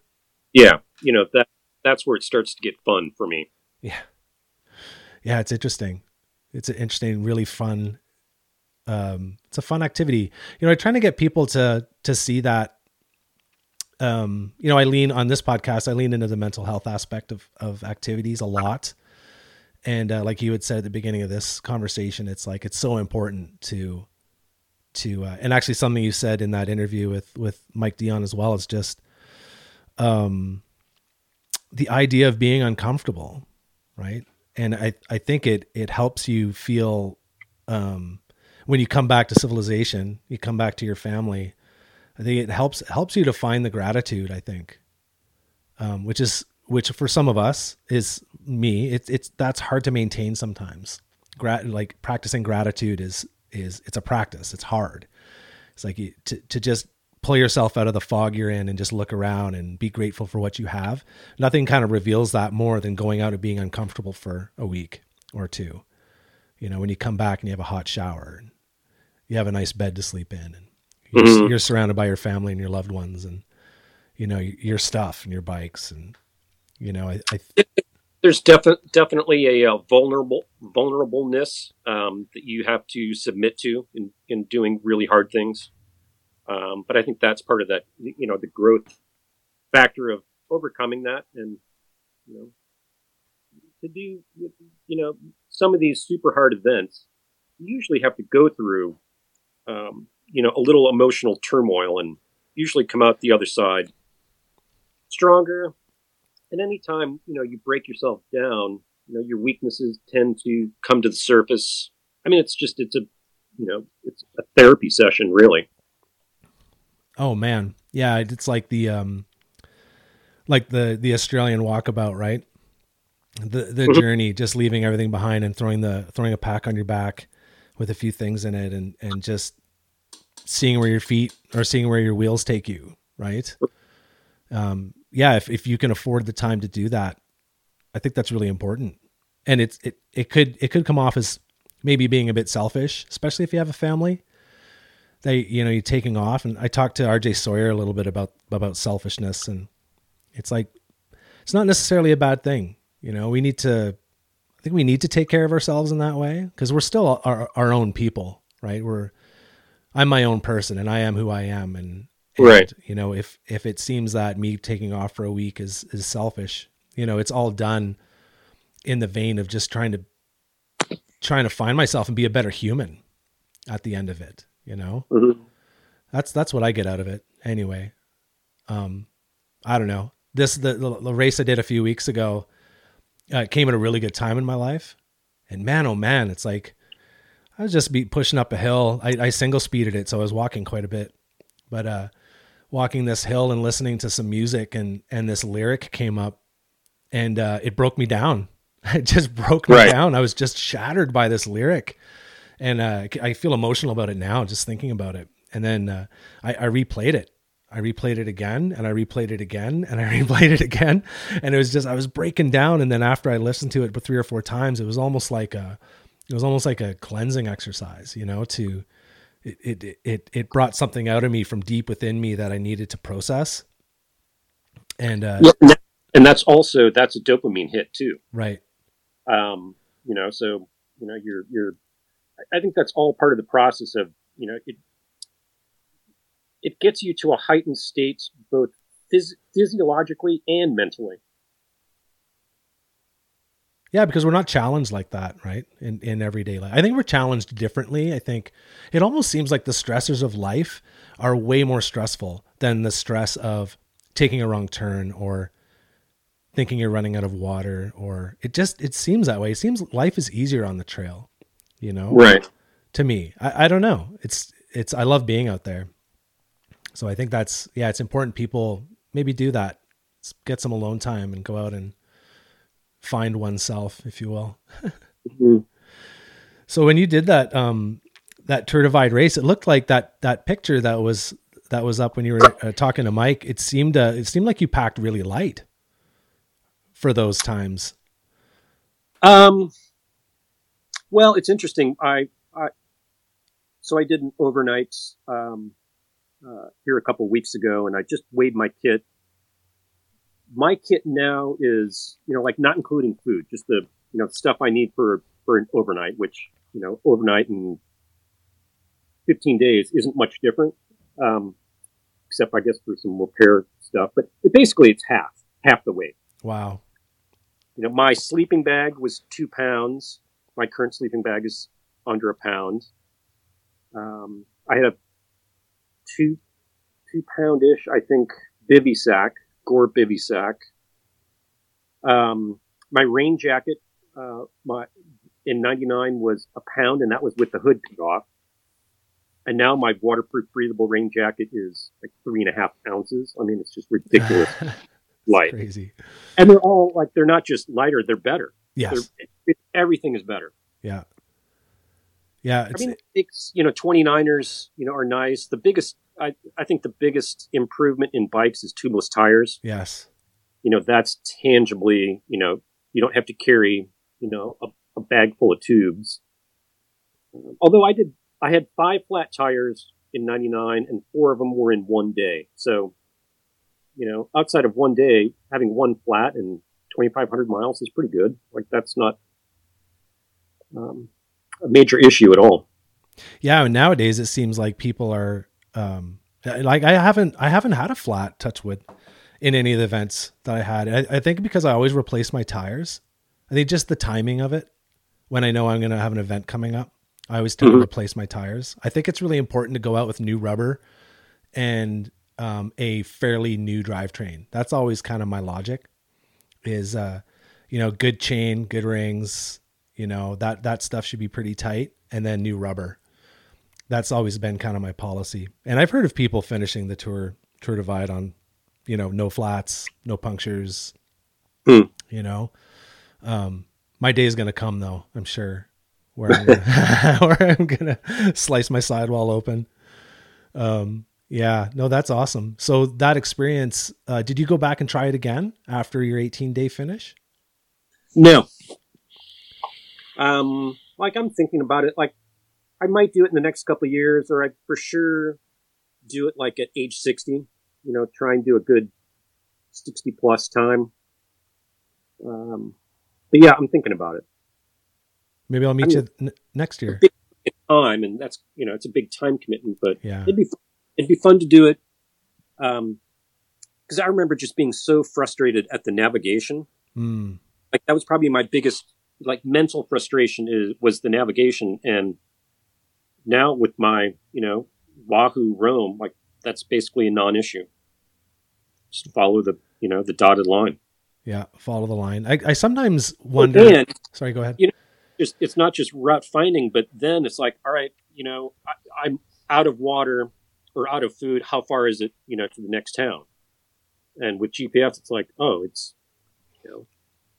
Yeah, you know that that's where it starts to get fun for me. Yeah, yeah, it's interesting. It's an interesting, really fun. Um, it's a fun activity. You know, I'm trying to get people to to see that um, you know, I lean on this podcast. I lean into the mental health aspect of of activities a lot, and uh, like you had said at the beginning of this conversation, it's like it's so important to to uh, and actually something you said in that interview with with Mike Dion as well. is just um, the idea of being uncomfortable, right? And I I think it it helps you feel um, when you come back to civilization, you come back to your family. I think it helps helps you to find the gratitude. I think, um, which is which for some of us is me. It's it's that's hard to maintain sometimes. Grat like practicing gratitude is is it's a practice. It's hard. It's like you, to to just pull yourself out of the fog you're in and just look around and be grateful for what you have. Nothing kind of reveals that more than going out and being uncomfortable for a week or two. You know, when you come back and you have a hot shower and you have a nice bed to sleep in and you're, mm-hmm. you're surrounded by your family and your loved ones and you know your stuff and your bikes and you know I, I there's defi- definitely a, a, vulnerable vulnerableness um, that you have to submit to in, in doing really hard things. Um, but I think that's part of that, you know, the growth factor of overcoming that and, you know, to do, you know, some of these super hard events, you usually have to go through, um, you know, a little emotional turmoil and usually come out the other side stronger. And anytime, you know, you break yourself down, you know, your weaknesses tend to come to the surface. I mean, it's just, it's a, you know, it's a therapy session, really. Oh man, yeah, it's like the um, like the the Australian walkabout, right? The the mm-hmm. journey, just leaving everything behind and throwing the throwing a pack on your back with a few things in it, and and just seeing where your feet or seeing where your wheels take you, right? Um, yeah, if if you can afford the time to do that, I think that's really important. And it's it it could it could come off as maybe being a bit selfish, especially if you have a family they you know you're taking off and i talked to rj sawyer a little bit about about selfishness and it's like it's not necessarily a bad thing you know we need to i think we need to take care of ourselves in that way because we're still our, our own people right we're i'm my own person and i am who i am. And, and right. you know if if it seems that me taking off for a week is is selfish you know it's all done in the vein of just trying to trying to find myself and be a better human at the end of it you know? Mm-hmm. that's that's what i get out of it anyway. Um i don't know. This the, the race i did a few weeks ago uh, came at a really good time in my life. And man oh man it's like i was just be pushing up a hill I, I single speeded it so i was walking quite a bit but uh walking this hill and listening to some music and and this lyric came up and uh it broke me down it just broke me right. down i was just shattered by this lyric and uh, I feel emotional about it now just thinking about it. And then uh, I, I replayed it. I replayed it again and I replayed it again and I replayed it again. And it was just, I was breaking down. And then after I listened to it three or four times, it was almost like a, it was almost like a cleansing exercise, you know, to, it, it, it, it brought something out of me from deep within me that I needed to process. And, uh, and that's also, that's a dopamine hit too. Right. Um, you know, so, you know, you're, you're, I think that's all part of the process of, you know, it, it gets you to a heightened state, both phys- physiologically and mentally. Yeah, because we're not challenged like that, right? In in everyday life. I think we're challenged differently. I think it almost seems like the stressors of life are way more stressful than the stress of taking a wrong turn or thinking you're running out of water or it just it seems that way. It seems life is easier on the trail you know right to me I, I don't know it's it's i love being out there so i think that's yeah it's important people maybe do that get some alone time and go out and find oneself if you will mm-hmm. so when you did that um that tour divide race it looked like that that picture that was that was up when you were uh, talking to mike it seemed uh, it seemed like you packed really light for those times um well, it's interesting. I, I so I did an overnight um, uh, here a couple weeks ago, and I just weighed my kit. My kit now is, you know, like not including food, just the you know stuff I need for for an overnight, which you know overnight in 15 days isn't much different, um, except I guess for some repair stuff. But it, basically, it's half half the weight. Wow. You know, my sleeping bag was two pounds my current sleeping bag is under a pound. Um, I had a two two pound ish, I think, bivy sack, Gore bivy sack. Um, my rain jacket, uh, my in '99 was a pound, and that was with the hood cut off. and now my waterproof breathable rain jacket is like three and a half ounces. I mean, it's just ridiculous light. Crazy. And they're all like they're not just lighter; they're better. Yes. They're, it, everything is better. Yeah. Yeah. I mean, it's you know, 29ers, you know, are nice. The biggest, I, I think, the biggest improvement in bikes is tubeless tires. yes. You know, that's tangibly, you know, you don't have to carry, you know, a, a bag full of tubes. Um, although I did, I had five flat tires in '99, and four of them were in one day. So, you know, outside of one day, having one flat and 2,500 miles is pretty good. Like that's not um, a major issue at all. Yeah. And nowadays it seems like people are, um, like I haven't, I haven't had a flat touch wood in any of the events that I had. I, I think because I always replace my tires. I think just the timing of it when I know I'm going to have an event coming up, I always tend to Mhm. replace my tires. I think it's really important to go out with new rubber and um, a fairly new drivetrain. That's always kind of my logic is, uh, you know, good chain, good rings, you know, that, that stuff should be pretty tight and then new rubber. That's always been kind of my policy. And I've heard of people finishing the tour, tour divide on, you know, no flats, no punctures, Hmm. you know, um, my day is going to come though, I'm sure where I'm gonna, where I'm gonna slice my sidewall open. Um, yeah, no, that's awesome. So that experience, uh, did you go back and try it again after your 18 day finish? No. Um, like I'm thinking about it. Like I might do it in the next couple of years, or I for sure do it like at age sixty. You know, try and do a good sixty plus time. Um, but yeah, I'm thinking about it. Maybe I'll meet I mean- you n- next year. Time, and that's you know, it's a big time commitment, but Yeah. it'd be it'd be fun to do it. Um, because I remember just being so frustrated at the navigation. Mm, like that was probably my biggest like mental frustration is was the navigation and now with my you know wahoo roam like that's basically a non-issue just follow the you know the dotted line yeah. Follow the line. I, I sometimes wonder. and Sorry, go ahead. just it's not just route finding but then it's like all right you know I, i'm out of water or out of food how far is it you know to the next town and with gps it's like oh it's you know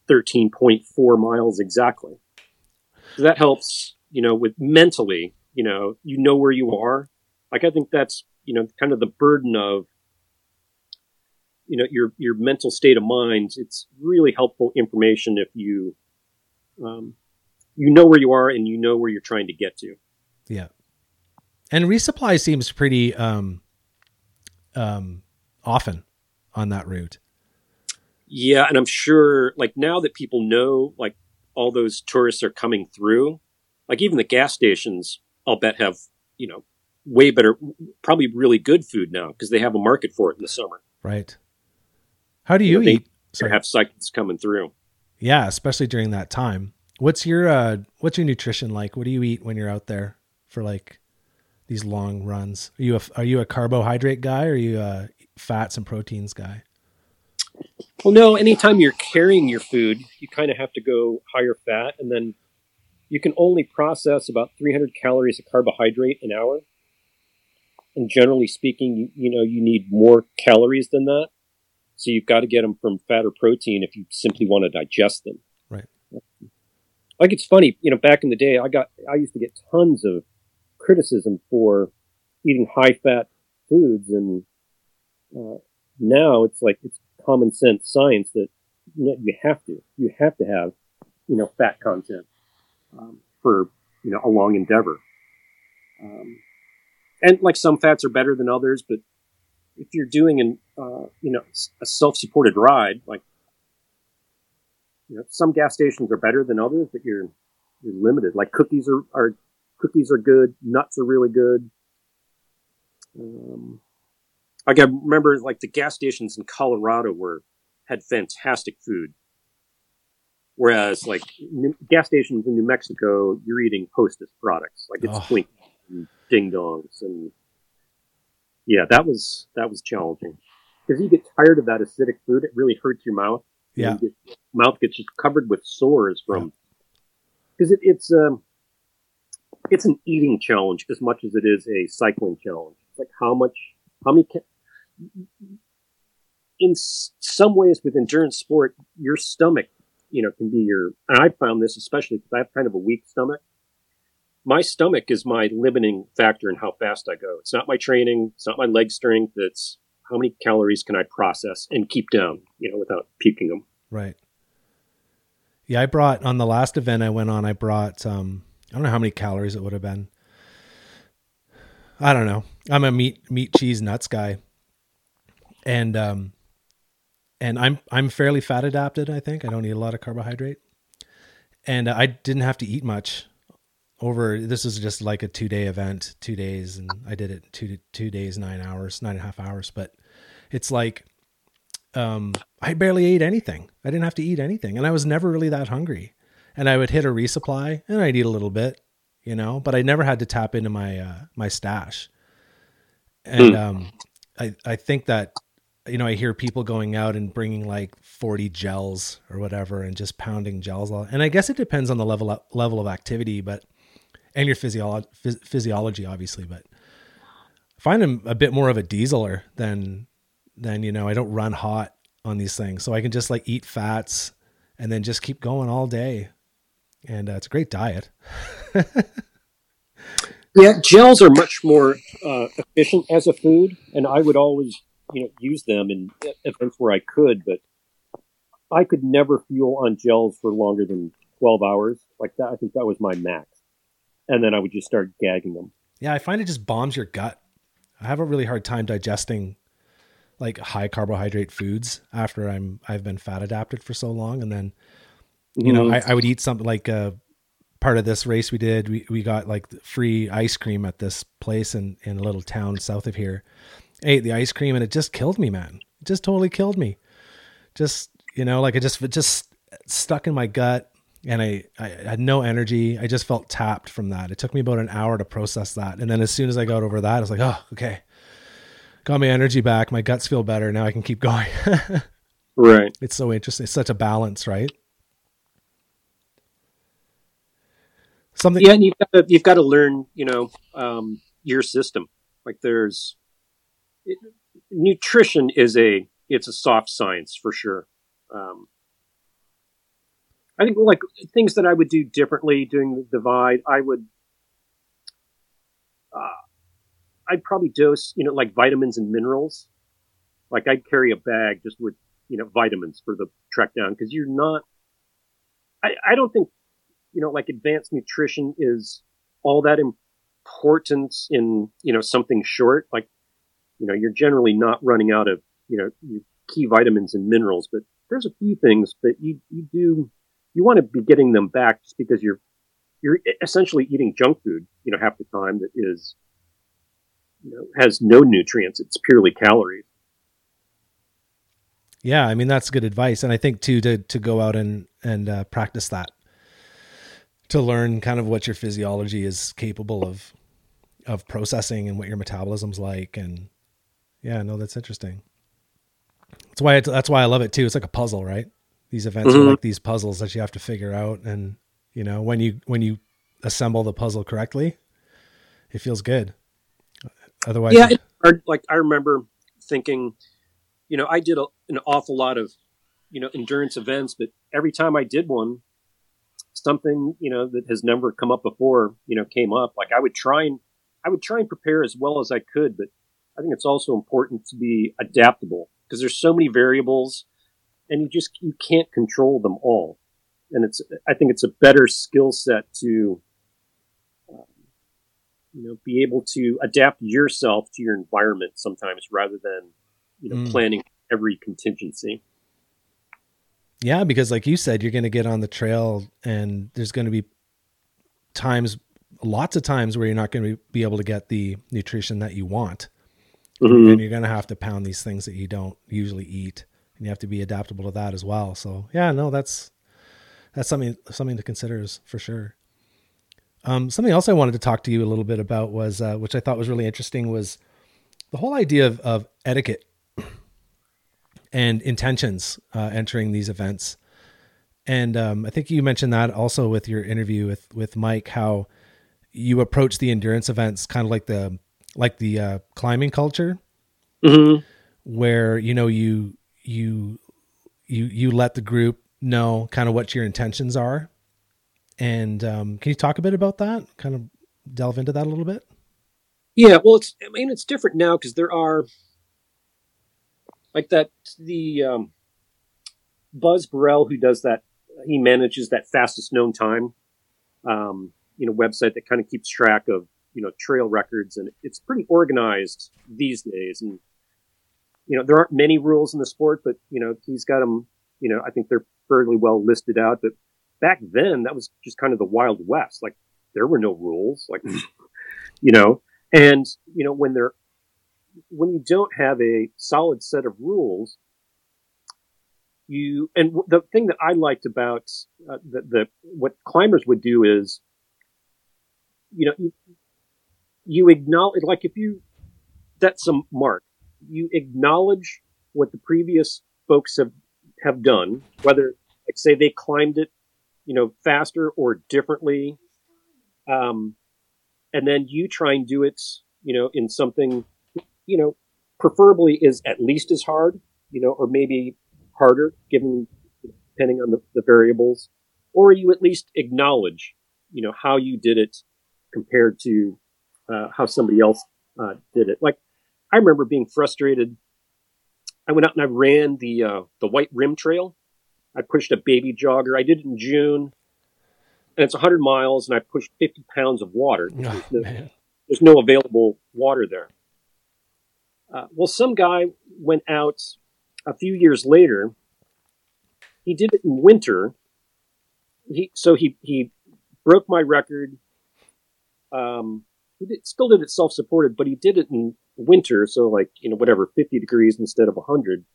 13.4 miles exactly so that helps you know with mentally you know you know where you are like i think that's you know kind of the burden of you know your your mental state of mind it's really helpful information if you um, you know where you are and you know where you're trying to get to. Yeah. And resupply seems pretty um, um, often on that route. Yeah, and I'm sure like now that people know like all those tourists are coming through, like even the gas stations, I'll bet have, you know, way better probably really good food now because they have a market for it in the summer. Right. How do you Yeah, they- eat? They have cycles coming through. Yeah, especially during that time. What's your uh what's your nutrition like? What do you eat when you're out there for like these long runs? Are you a are you a carbohydrate guy or are you a fats and proteins guy? Well, no, anytime you're carrying your food, you kind of have to go higher fat, and then you can only process about 300 calories of carbohydrate an hour. And generally speaking, you, you know, you need more calories than that. So you've got to get them from fat or protein if you simply want to digest them. Right. Like it's funny, you know, back in the day, I got, I used to get tons of criticism for eating high fat foods. And, uh, now it's like, it's common sense science that you, know, you have to you have to have you know fat content um, for you know a long endeavor. Um, and like some fats are better than others but if you're doing an uh, you know a self-supported ride like you know some gas stations are better than others but you're you're limited. Like cookies are, are cookies are good nuts are really good. Um, like I remember like the gas stations in Colorado were had fantastic food. Whereas like New- gas stations in New Mexico, you're eating Hostess products. Like it's Oh. Twinkies and Ding Dongs and yeah, that was that was challenging. Because you get tired of that acidic food, it really hurts your mouth. Yeah. You get, mouth gets just covered with sores from because it, it's um it's an eating challenge as much as it is a cycling challenge. Like how much, how many, in some ways with endurance sport, your stomach, you know, can be your, and I found this especially because I have kind of a weak stomach. My stomach is my limiting factor in how fast I go. It's not my training. It's not my leg strength. It's how many calories can I process and keep down, you know, without puking them. Right. Yeah, I brought on the last event I went on, I brought um I don't know how many calories it would have been. I don't know. I'm a meat meat cheese nuts guy. And um and I'm I'm fairly fat adapted, I think. I don't eat a lot of carbohydrate. And I didn't have to eat much over this was just like a two day event, two days, and I did it two two days, nine hours, nine and a half hours. But it's like um I barely ate anything. I didn't have to eat anything. And I was never really that hungry and I would hit a resupply and I'd eat a little bit, you know, but I never had to tap into my uh, my stash. And hmm. um, I I think that you know I hear people going out and bringing like 40 gels or whatever and just pounding gels all, and I guess it depends on the level of, level of activity, but and your physiology physiology obviously, but I find them a bit more of a dieseler than than you know I don't run hot on these things, so I can just like eat fats and then just keep going all day and uh, it's a great diet. yeah, gels are much more uh, efficient as a food, and I would always, you know, use them in events where I could, but I could never fuel on gels for longer than twelve hours. Like that, I think that was my max, and then I would just start gagging them. Yeah, I find it just bombs your gut. I have a really hard time digesting like high carbohydrate foods after I'm I've been fat adapted for so long, and then you know, mm-hmm. I, I, would eat something like a uh, part of this race we did. We we got like free ice cream at this place in in a little town south of here. Ate the ice cream and it just killed me, man. It just totally killed me. Just you know, like it just it just stuck in my gut, and I I had no energy. I just felt tapped from that. It took me about an hour to process that, and then as soon as I got over that, I was like, oh, okay, got my energy back. My guts feel better now. I can keep going. right. It's so interesting. It's such a balance, right? something. Yeah, and you've got to, you've got to learn, you know, um, your system. Like there's it, nutrition is a it's a soft science for sure. Um, I think like things that I would do differently doing the divide, I would, uh, I'd probably dose, you know, like vitamins and minerals. Like I'd carry a bag just with, you know, vitamins for the trek down because you're not, I, I don't think you know, like advanced nutrition is all that important in, you know, something short. Like, you know, you're generally not running out of, you know, key vitamins and minerals, but there's a few things that you, you do, you want to be getting them back just because you're, you're essentially eating junk food, you know, half the time that is, you know, has no nutrients. It's purely calories. Yeah, I mean that's good advice, and I think too to to go out and and uh, practice that to learn kind of what your physiology is capable of of processing and what your metabolism's like and yeah no that's interesting. That's why that's why i love it too. It's like a puzzle right? These events mm-hmm. are like these puzzles that you have to figure out and you know when you when you assemble the puzzle correctly it feels good. Otherwise yeah like i remember thinking you know i did a, an awful lot of you know endurance events but every time i did one something you know that has never come up before you know came up. Like i would try and i would try and prepare as well as i could but i think it's also important to be adaptable because there's so many variables and you just you can't control them all and it's i think it's a better skill set to um, you know be able to adapt yourself to your environment sometimes rather than you know mm. planning every contingency yeah, because like you said, you're going to get on the trail and there's going to be times, lots of times where you're not going to be able to get the nutrition that you want. Mm-hmm. And you're going to have to pound these things that you don't usually eat and you have to be adaptable to that as well. So yeah, no, that's, that's something, something to consider is for sure. Um, something else I wanted to talk to you a little bit about was, uh, which I thought was really interesting was the whole idea of, of etiquette and intentions uh, entering these events. And um, I think you mentioned that also with your interview with with Mike, how you approach the endurance events kind of like the like the uh, climbing culture, Mm-hmm. where you know you you you you let the group know kind of what your intentions are. And um, can you talk a bit about that? Kind of delve into that a little bit. Yeah, well, it's I mean it's different now because there are like that the um, Buzz Burrell who does that. He manages that fastest known time, um, you know, website that kind of keeps track of you know trail records, and it's pretty organized these days. And you know, there aren't many rules in the sport, but you know, he's got them. You know, I think they're fairly well listed out. But back then, that was just kind of the wild west. Like there were no rules. Like you know, and you know when they're when you don't have a solid set of rules, you and the thing that I liked about uh, the, the what climbers would do is, you know, you, you acknowledge like if you set some mark, you acknowledge what the previous folks have have done, whether like say they climbed it, you know, faster or differently, um, and then you try and do it, you know, in something you know, preferably is at least as hard, you know, or maybe harder, given depending on the, the variables, or you at least acknowledge, you know, how you did it compared to uh, how somebody else uh, did it. Like I remember being frustrated. I went out and I ran the uh, the White Rim Trail. I pushed a baby jogger. I did it in June, and it's 100 miles, and I pushed 50 pounds of water. Oh, There's no- there's no available water there. Uh, well, some guy went out a few years later. He did it in winter. He so he he broke my record. Um, he still did it self-supported, but he did it in winter, so like you know whatever, fifty degrees instead of hundred.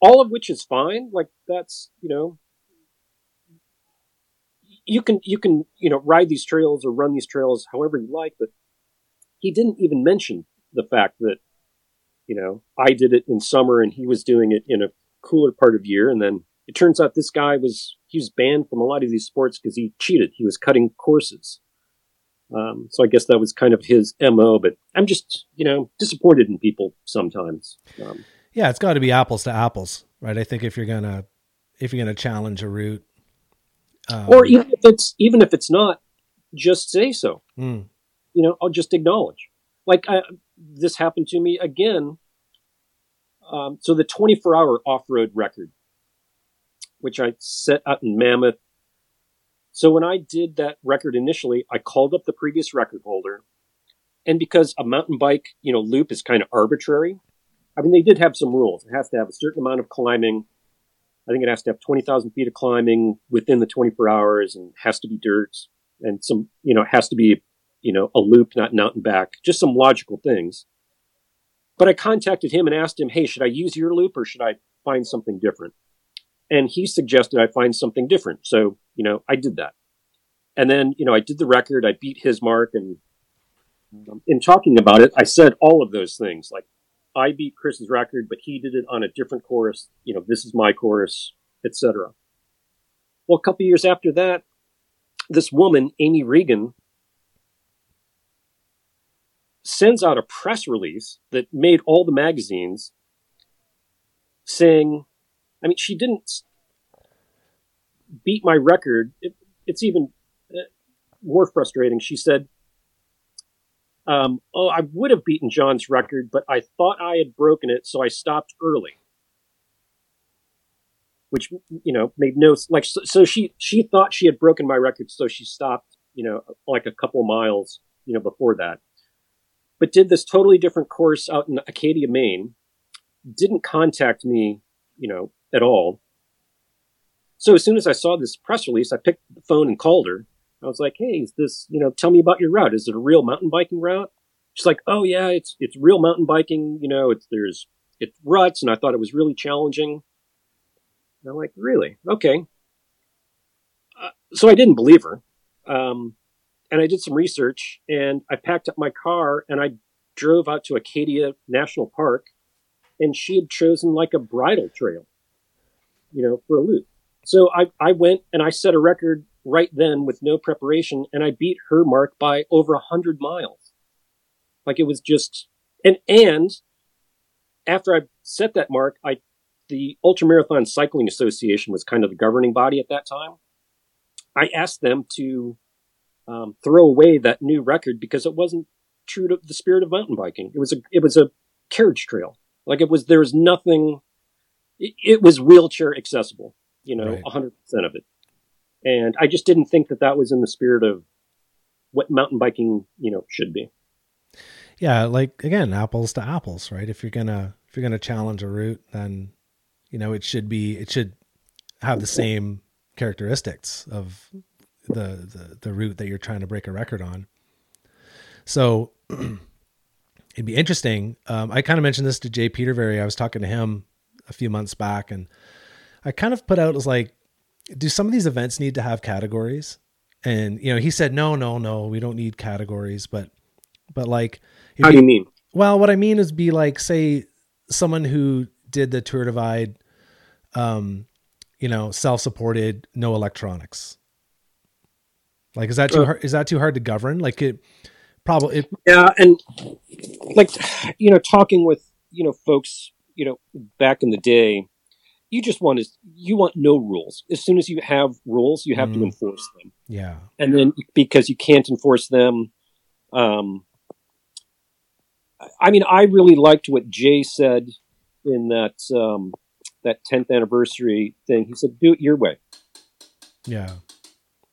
All of which is fine. Like that's you know you can you can you know ride these trails or run these trails however you like, but he didn't even mention the fact that you know I did it in summer and he was doing it in a cooler part of year, and then it turns out this guy was he was banned from a lot of these sports because he cheated. He was cutting courses. Um, so I guess that was kind of his mo. But I'm just you know disappointed in people sometimes. Um, Yeah, it's got to be apples to apples, right? I think if you're gonna if you're gonna challenge a route, um, or even if it's even if it's not, just say so. mm, you know, I'll just acknowledge. Like I, this happened to me again. Um, so the 24 hour off road record, which I set up in Mammoth. So when I did that record initially, I called up the previous record holder. And because a mountain bike, you know, loop is kind of arbitrary, I mean, they did have some rules. It has to have a certain amount of climbing. I think it has to have 20,000 feet of climbing within the 24 hours and has to be dirt and some, you know, has to be you know, a loop, not out and back, just some logical things. But I contacted him and asked him, hey, should I use your loop or should I find something different? And he suggested I find something different. So, you know, I did that. And then, you know, I did the record, I beat his mark. And um, in talking about it, I said all of those things like, I beat Chris's record, but he did it on a different course. You know, this is my chorus, etc. Well, a couple years after that, this woman, Amy Regan, sends out a press release that made all the magazines saying, I mean, she didn't beat my record. It, it's even uh, more frustrating. She said, um, Oh, I would have beaten John's record, but I thought I had broken it, so I stopped early. Which, you know, made no, like, so, so she, she thought she had broken my record, so she stopped, you know, like a couple miles, you know, before that but did this totally different course out in Acadia, Maine. Didn't contact me, you know, at all. So as soon as I saw this press release, I picked the phone and called her. I was like, "Hey, is this, you know, tell me about your route. Is it a real mountain biking route?" She's like, "Oh yeah, it's it's real mountain biking. You know, it's there's it's ruts, and I thought it was really challenging." And I'm like, "Really? Okay." Uh, so I didn't believe her. Um, and I did some research and I packed up my car and I drove out to Acadia National Park and she had chosen like a bridle trail, you know, for a loop. So I, I went and I set a record right then with no preparation, and I beat her mark by over a hundred miles. Like it was just, and and after I set that mark, I the Ultramarathon Cycling Association was kind of the governing body at that time. I asked them to um, throw away that new record because it wasn't true to the spirit of mountain biking. It was a it was a carriage trail. Like it was there was nothing. It, it was wheelchair accessible. You know, 100% of it. And I just didn't think that that was in the spirit of what mountain biking, you know, should be. Yeah, like again, apples to apples, right? If you're gonna if you're gonna challenge a route, then you know it should be it should have the same characteristics of the the, the route that you're trying to break a record on. So it'd be interesting. Um, I kind of mentioned this to Jay Petervary. I was talking to him a few months back, and I kind of put out as like, do some of these events need to have categories? And you know, he said, no, no, no, we don't need categories. But, but like, how do you mean? Well, what I mean is, be like, say, someone who did the Tour Divide, um, you know, self-supported, no electronics. Like, is that too uh, hard? Is that too hard to govern? Like it probably. It, yeah, and like you know, talking with you know folks, you know, back in the day, you just want to you want no rules. As soon as you have rules, you have mm. to enforce them. Yeah, and then because you can't enforce them, um, I mean, I really liked what Jay said in that um, that 10th anniversary thing. He said, "Do it your way." Yeah.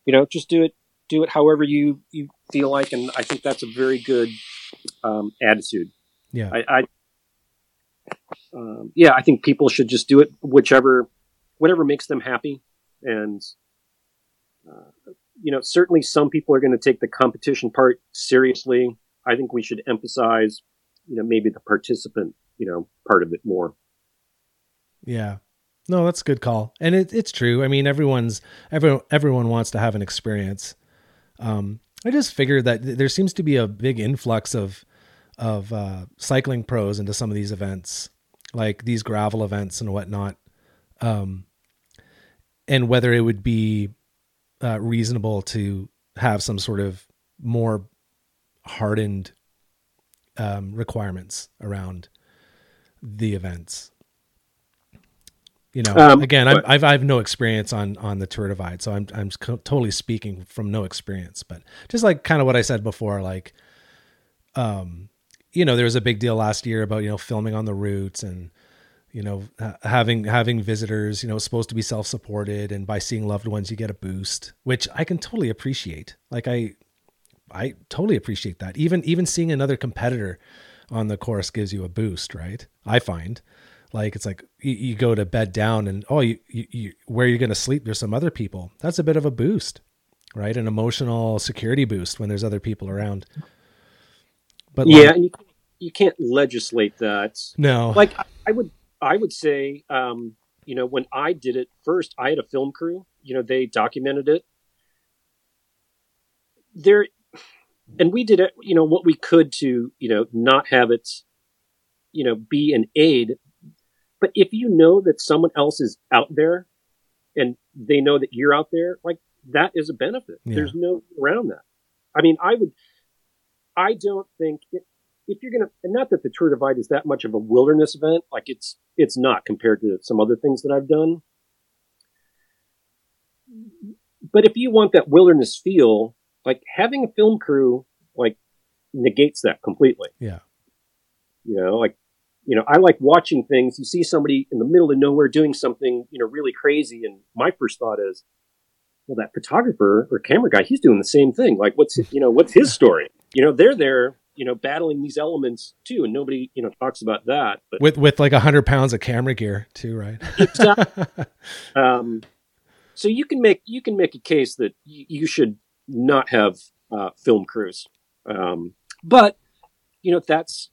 You know, just do it do it however you you feel like, and I think that's a very good um, attitude. Yeah. I, I um, yeah, I think people should just do it whichever whatever makes them happy, and uh, you know, certainly some people are going to take the competition part seriously. I think we should emphasize, you know, maybe the participant, you know, part of it more. Yeah. No, that's a good call. And it, it's true. I mean, everyone's everyone everyone wants to have an experience. Um, I just figured that there seems to be a big influx of of uh, cycling pros into some of these events, like these gravel events and whatnot. Um, and whether it would be uh, reasonable to have some sort of more hardened um, requirements around the events you know um, again I'm, I've, I've no experience on on the tour divide so i'm i'm totally speaking from no experience but just like kind of what i said before like um you know there was a big deal last year about you know filming on the routes and you know having having visitors you know supposed to be self-supported and by seeing loved ones you get a boost which i can totally appreciate. Like i i totally appreciate that. Even even seeing another competitor on the course gives you a boost right? I find. Like it's like you, you go to bed down and oh you, you, you where you're going to sleep? There's some other people. That's a bit of a boost right? An emotional security boost when there's other people around but yeah like, and you, you can't legislate that no like I, I would i would say um you know when i did it first i had a film crew you know they documented it there and we did it you know what we could to you know not have it you know be an aid but if you know that someone else is out there and they know that you're out there, like that is a benefit. Yeah. There's no around that. I mean, I would, I don't think it, if you're going to, and not that the Tour Divide is that much of a wilderness event, like it's, it's not compared to some other things that I've done. But if you want that wilderness feel, like having a film crew, like negates that completely. Yeah. You know, like you know, I like watching things. You see somebody in the middle of nowhere doing something, you know, really crazy. And my first thought is, well, that photographer or camera guy, he's doing the same thing. Like, what's, you know, what's his story? You know, they're there, you know, battling these elements too. And nobody, you know, talks about that. But with, with like a hundred pounds of camera gear too, right? exactly. um, so you can make, you can make a case that y- you should not have, uh, film crews. Um, but, you know, that's,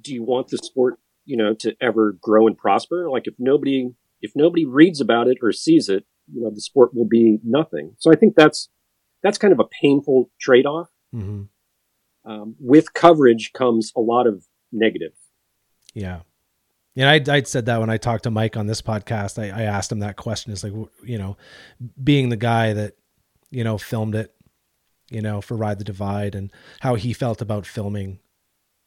do you want the sport, you know, to ever grow and prosper? Like if nobody if nobody reads about it or sees it, you know, the sport will be nothing. So I think that's that's kind of a painful trade off. Mm-hmm. Um, with coverage comes a lot of negative. Yeah. Yeah, I I said that when I talked to Mike on this podcast. I, I asked him that question. It's like, you know, being the guy that you know, filmed it, you know, for Ride the Divide and how he felt about filming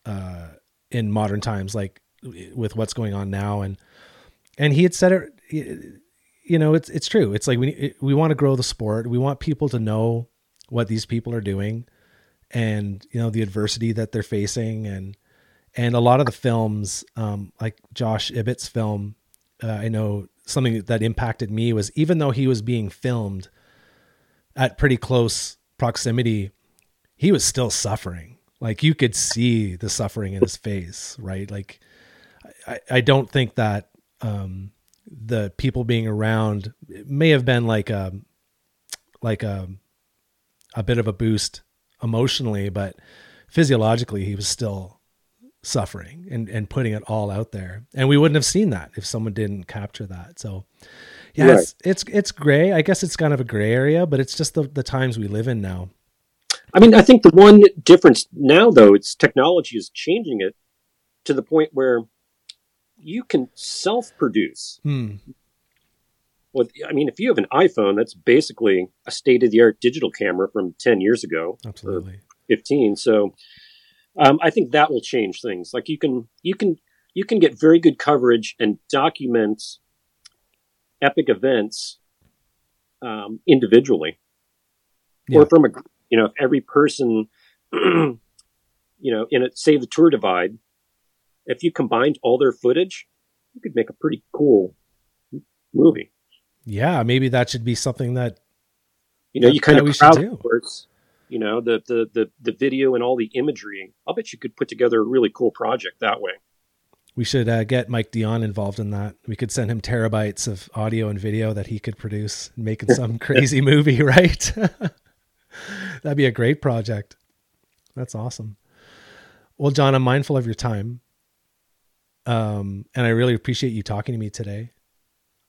uh, in modern times, like with what's going on now. And, and he had said it, you know, it's, it's true. It's like we, we want to grow the sport. We want people to know what these people are doing and, you know, the adversity that they're facing. And, and a lot of the films, um, like Josh Ibbett's film, uh, I know something that impacted me was even though he was being filmed at pretty close proximity, he was still suffering. Like you could see the suffering in his face, right? Like I, I don't think that um, the people being around may have been like a like a a bit of a boost emotionally, but physiologically he was still suffering and and putting it all out there. And we wouldn't have seen that if someone didn't capture that. So yeah, right. it's, it's it's gray. I guess it's kind of a gray area, but it's just the the times we live in now. I mean, I think the one difference now though, it's technology is changing it to the point where you can self-produce. Hmm. Well, I mean, if you have an iPhone, that's basically a state-of-the-art digital camera from ten years ago, absolutely fifteen. So, um, I think that will change things. Like you can you can you can get very good coverage and document epic events um, individually yeah. or from a you know if every person you know in it say the tour divide if you combined all their footage you could make a pretty cool movie yeah maybe that should be something that you know you kind of crowdsource you know the, the the the video and all the imagery i'll bet you could put together a really cool project that way we should uh, get Mike Dion involved in that. We could send him terabytes of audio and video that he could produce, making some crazy movie, right? That'd be a great project. That's awesome. Well, John, I'm mindful of your time. Um, and I really appreciate you talking to me today.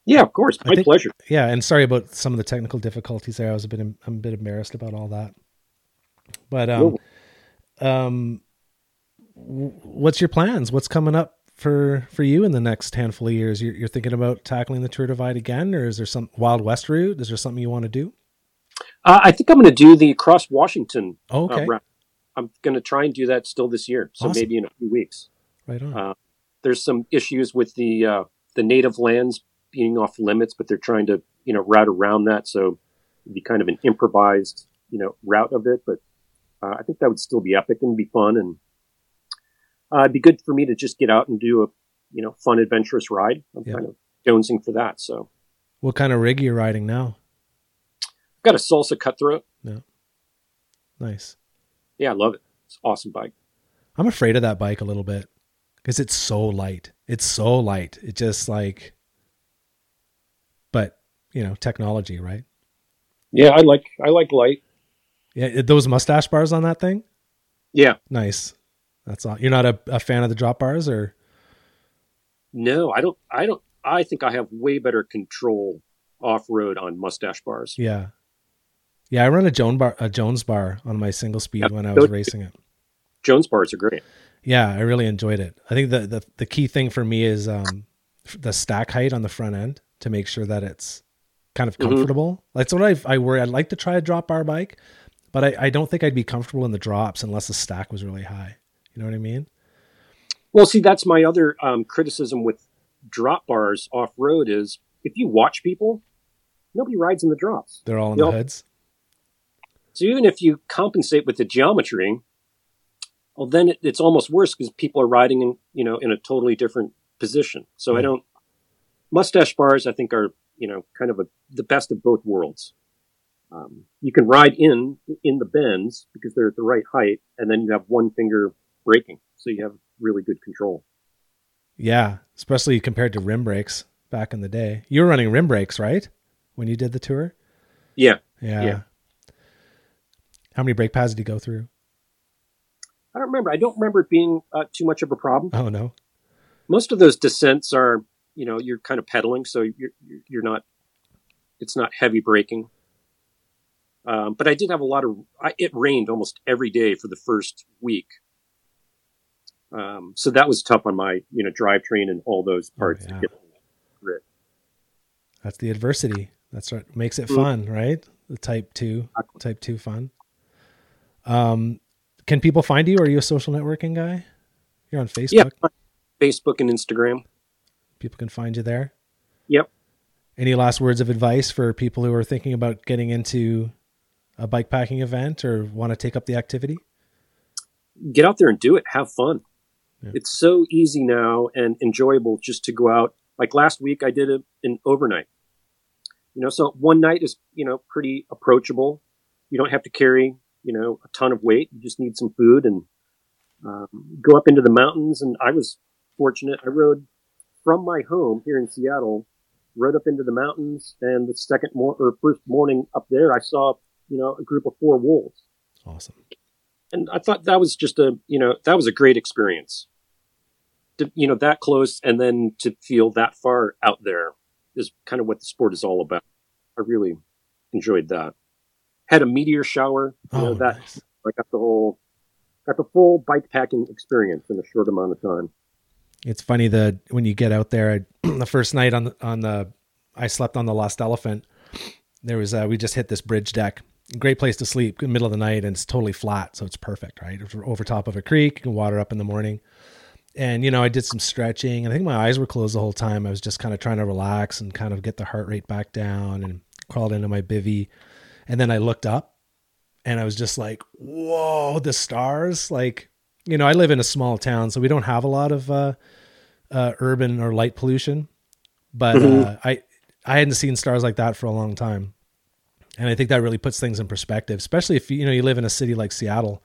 Yeah, of course. My think, pleasure. Yeah. And sorry about some of the technical difficulties there. I was a bit, I'm a bit embarrassed about all that, but, um, um, what's your plans? What's coming up for for you in the next handful of years? You're, you're, thinking about tackling the Tour Divide again, or is there some Wild West route? Is there something you want to do? Uh, I think I'm going to do the Cross Washington. Oh, okay. Uh, I'm going to try and do that still this year, so awesome. maybe in a few weeks. Right on. Uh, there's some issues with the uh, the native lands being off limits, but they're trying to you know route around that, so it'd be kind of an improvised you know route of it. But uh, I think that would still be epic and be fun and uh, it'd be good for me to just get out and do a you know fun adventurous ride. I'm yeah. kind of jonesing for that. So, what kind of rig are you riding now? I've got a Salsa Cutthroat. Yeah, nice. Yeah, I love it. It's awesome bike. I'm afraid of that bike a little bit because it's so light. It's so light. It just like, but you know, technology, right? Yeah, I like I like light. Yeah, those mustache bars on that thing. Yeah, nice. That's all. You're not a, a fan of the drop bars, or no? I don't. I don't. I think I have way better control off road on mustache bars. Yeah, yeah. I run a Jones bar, a Jones bar on my single speed when I was racing it. Jones bars are great. Yeah, I really enjoyed it. I think the the, the key thing for me is um, the stack height on the front end to make sure that it's kind of mm-hmm. comfortable. Mm-hmm. That's what I I worry. I'd like to try a drop bar bike, but I, I don't think I'd be comfortable in the drops unless the stack was really high. You know what I mean? Well, see, that's my other um, criticism with drop bars off road is if you watch people, nobody rides in the drops. They're all in you the know? heads. So even if you compensate with the geometry, well, then it, it's almost worse because people are riding in you know in a totally different position. So I don't. Mustache bars, I think, are you know kind of a, the best of both worlds. Um, you can ride in in the bends because they're at the right height, and then you have one finger braking, so you have really good control. Yeah, especially compared to rim brakes back in the day. You were running rim brakes, right? When you did the tour? Yeah. Yeah. yeah. How many brake pads did you go through? I don't remember. I don't remember it being uh, too much of a problem. Oh no. Most of those descents are, you know, you're kind of pedaling, so you're you're not. It's not heavy braking. Um, but I did have a lot of. I, it rained almost every day for the first week, um, so that was tough on my, you know, drivetrain and all those oh, parts oh, yeah. That's the adversity. That's what makes it mm-hmm. fun, right? the type two, type two fun. Um, can people find you? Are you a social networking guy? You're on Facebook. Yeah, Facebook and Instagram. People can find you there. Yep. Any last words of advice for people who are thinking about getting into a bike packing event or want to take up the activity? Get out there and do it. Have fun. Yeah. It's so easy now and enjoyable just to go out. Like last week, I did a, an overnight. You know, so one night is you know pretty approachable. You don't have to carry you know a ton of weight. You just need some food and um, go up into the mountains. And I was fortunate. I rode from my home here in Seattle, rode up into the mountains, and the second mor- or first morning up there, I saw you know a group of four wolves. Awesome. And I thought that was just a you know that was a great experience. To, you know that close and then to feel that far out there is kind of what the sport is all about. I really enjoyed that. Had a meteor shower. You oh, know, that nice. I got the whole got the full bike packing experience in a short amount of time. It's funny that when you get out there, the first night on the on the, I slept on the Lost Elephant. There was uh, we just hit this bridge deck. Great place to sleep, middle of the night, and it's totally flat, so it's perfect, right? It's over top of a creek, you can water up in the morning. And you know, I did some stretching, and I think my eyes were closed the whole time. I was just kind of trying to relax and kind of get the heart rate back down, and crawled into my bivy. And then I looked up, and I was just like, "Whoa, the stars!" Like you know, I live in a small town, so we don't have a lot of uh, uh, urban or light pollution. But mm-hmm. uh, I I hadn't seen stars like that for a long time, and I think that really puts things in perspective, especially if you, know you live in a city like Seattle.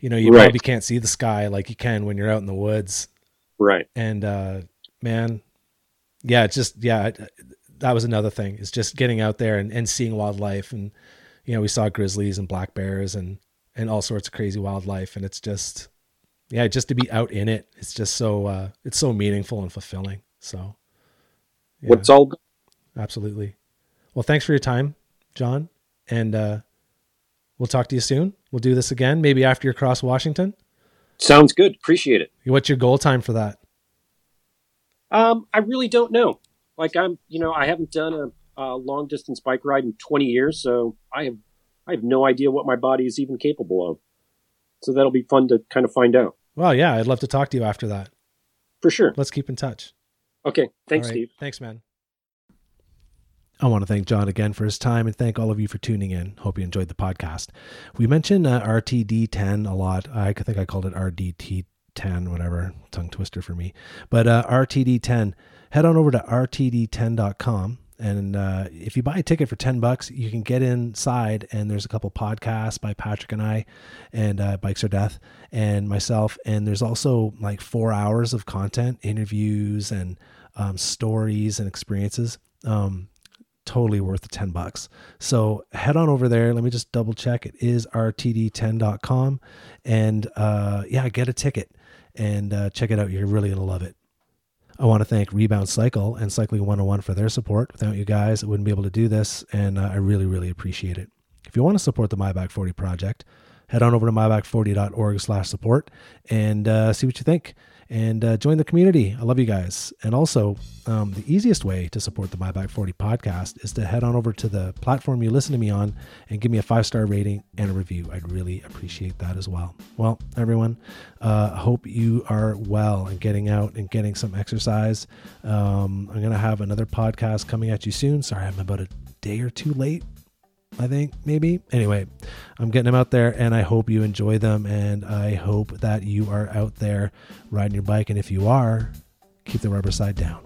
You know, you right. probably can't see the sky like you can when you're out in the woods. Right. And uh, man, yeah, it's just yeah, that was another thing. Is just getting out there and, and seeing wildlife, and you know, we saw grizzlies and black bears and and all sorts of crazy wildlife. And it's just, yeah, just to be out in it, it's just so, uh, it's so meaningful and fulfilling. So, yeah. what's all absolutely. Well, thanks for your time, John. And, uh, we'll talk to you soon. We'll do this again, maybe after you're across Washington. Sounds good. Appreciate it. What's your goal time for that? Um, I really don't know. Like I'm, you know, I haven't done a, a long distance bike ride in 20 years, so I have I have no idea what my body is even capable of. So that'll be fun to kind of find out. Well, yeah, I'd love to talk to you after that. For sure. Let's keep in touch. Okay. Thanks, right. Steve. Thanks, man. I want to thank John again for his time and thank all of you for tuning in. Hope you enjoyed the podcast. We mentioned uh, RTD10 a lot. I think I called it RDT10, whatever, tongue twister for me. But uh, RTD10, head on over to RTD10.com and uh, if you buy a ticket for 10 bucks, you can get inside and there's a couple podcasts by Patrick and I and uh, Bikes or Death and myself. And there's also like four hours of content, interviews and um, stories and experiences. Um, totally worth the 10 bucks. So head on over there. Let me just double check. It is rtd10.com. And uh, yeah, get a ticket and uh, check it out. You're really to love it. I want to thank Rebound Cycle and Cycling 101 for their support. Without you guys, I wouldn't be able to do this, and uh, I really, really appreciate it. If you want to support the MyBack 40 project, head on over to myback40.org slash support and uh, see what you think and uh, join the community. I love you guys. And also, um, the easiest way to support the My Back 40 podcast is to head on over to the platform you listen to me on and give me a five star rating and a review. I'd really appreciate that as well. Well, everyone, uh, hope you are well and getting out and getting some exercise. Um, I'm going to have another podcast coming at you soon. Sorry, I'm about a day or two late I think maybe. Anyway, I'm getting them out there and I hope you enjoy them and I hope that you are out there riding your bike and if you are, keep the rubber side down.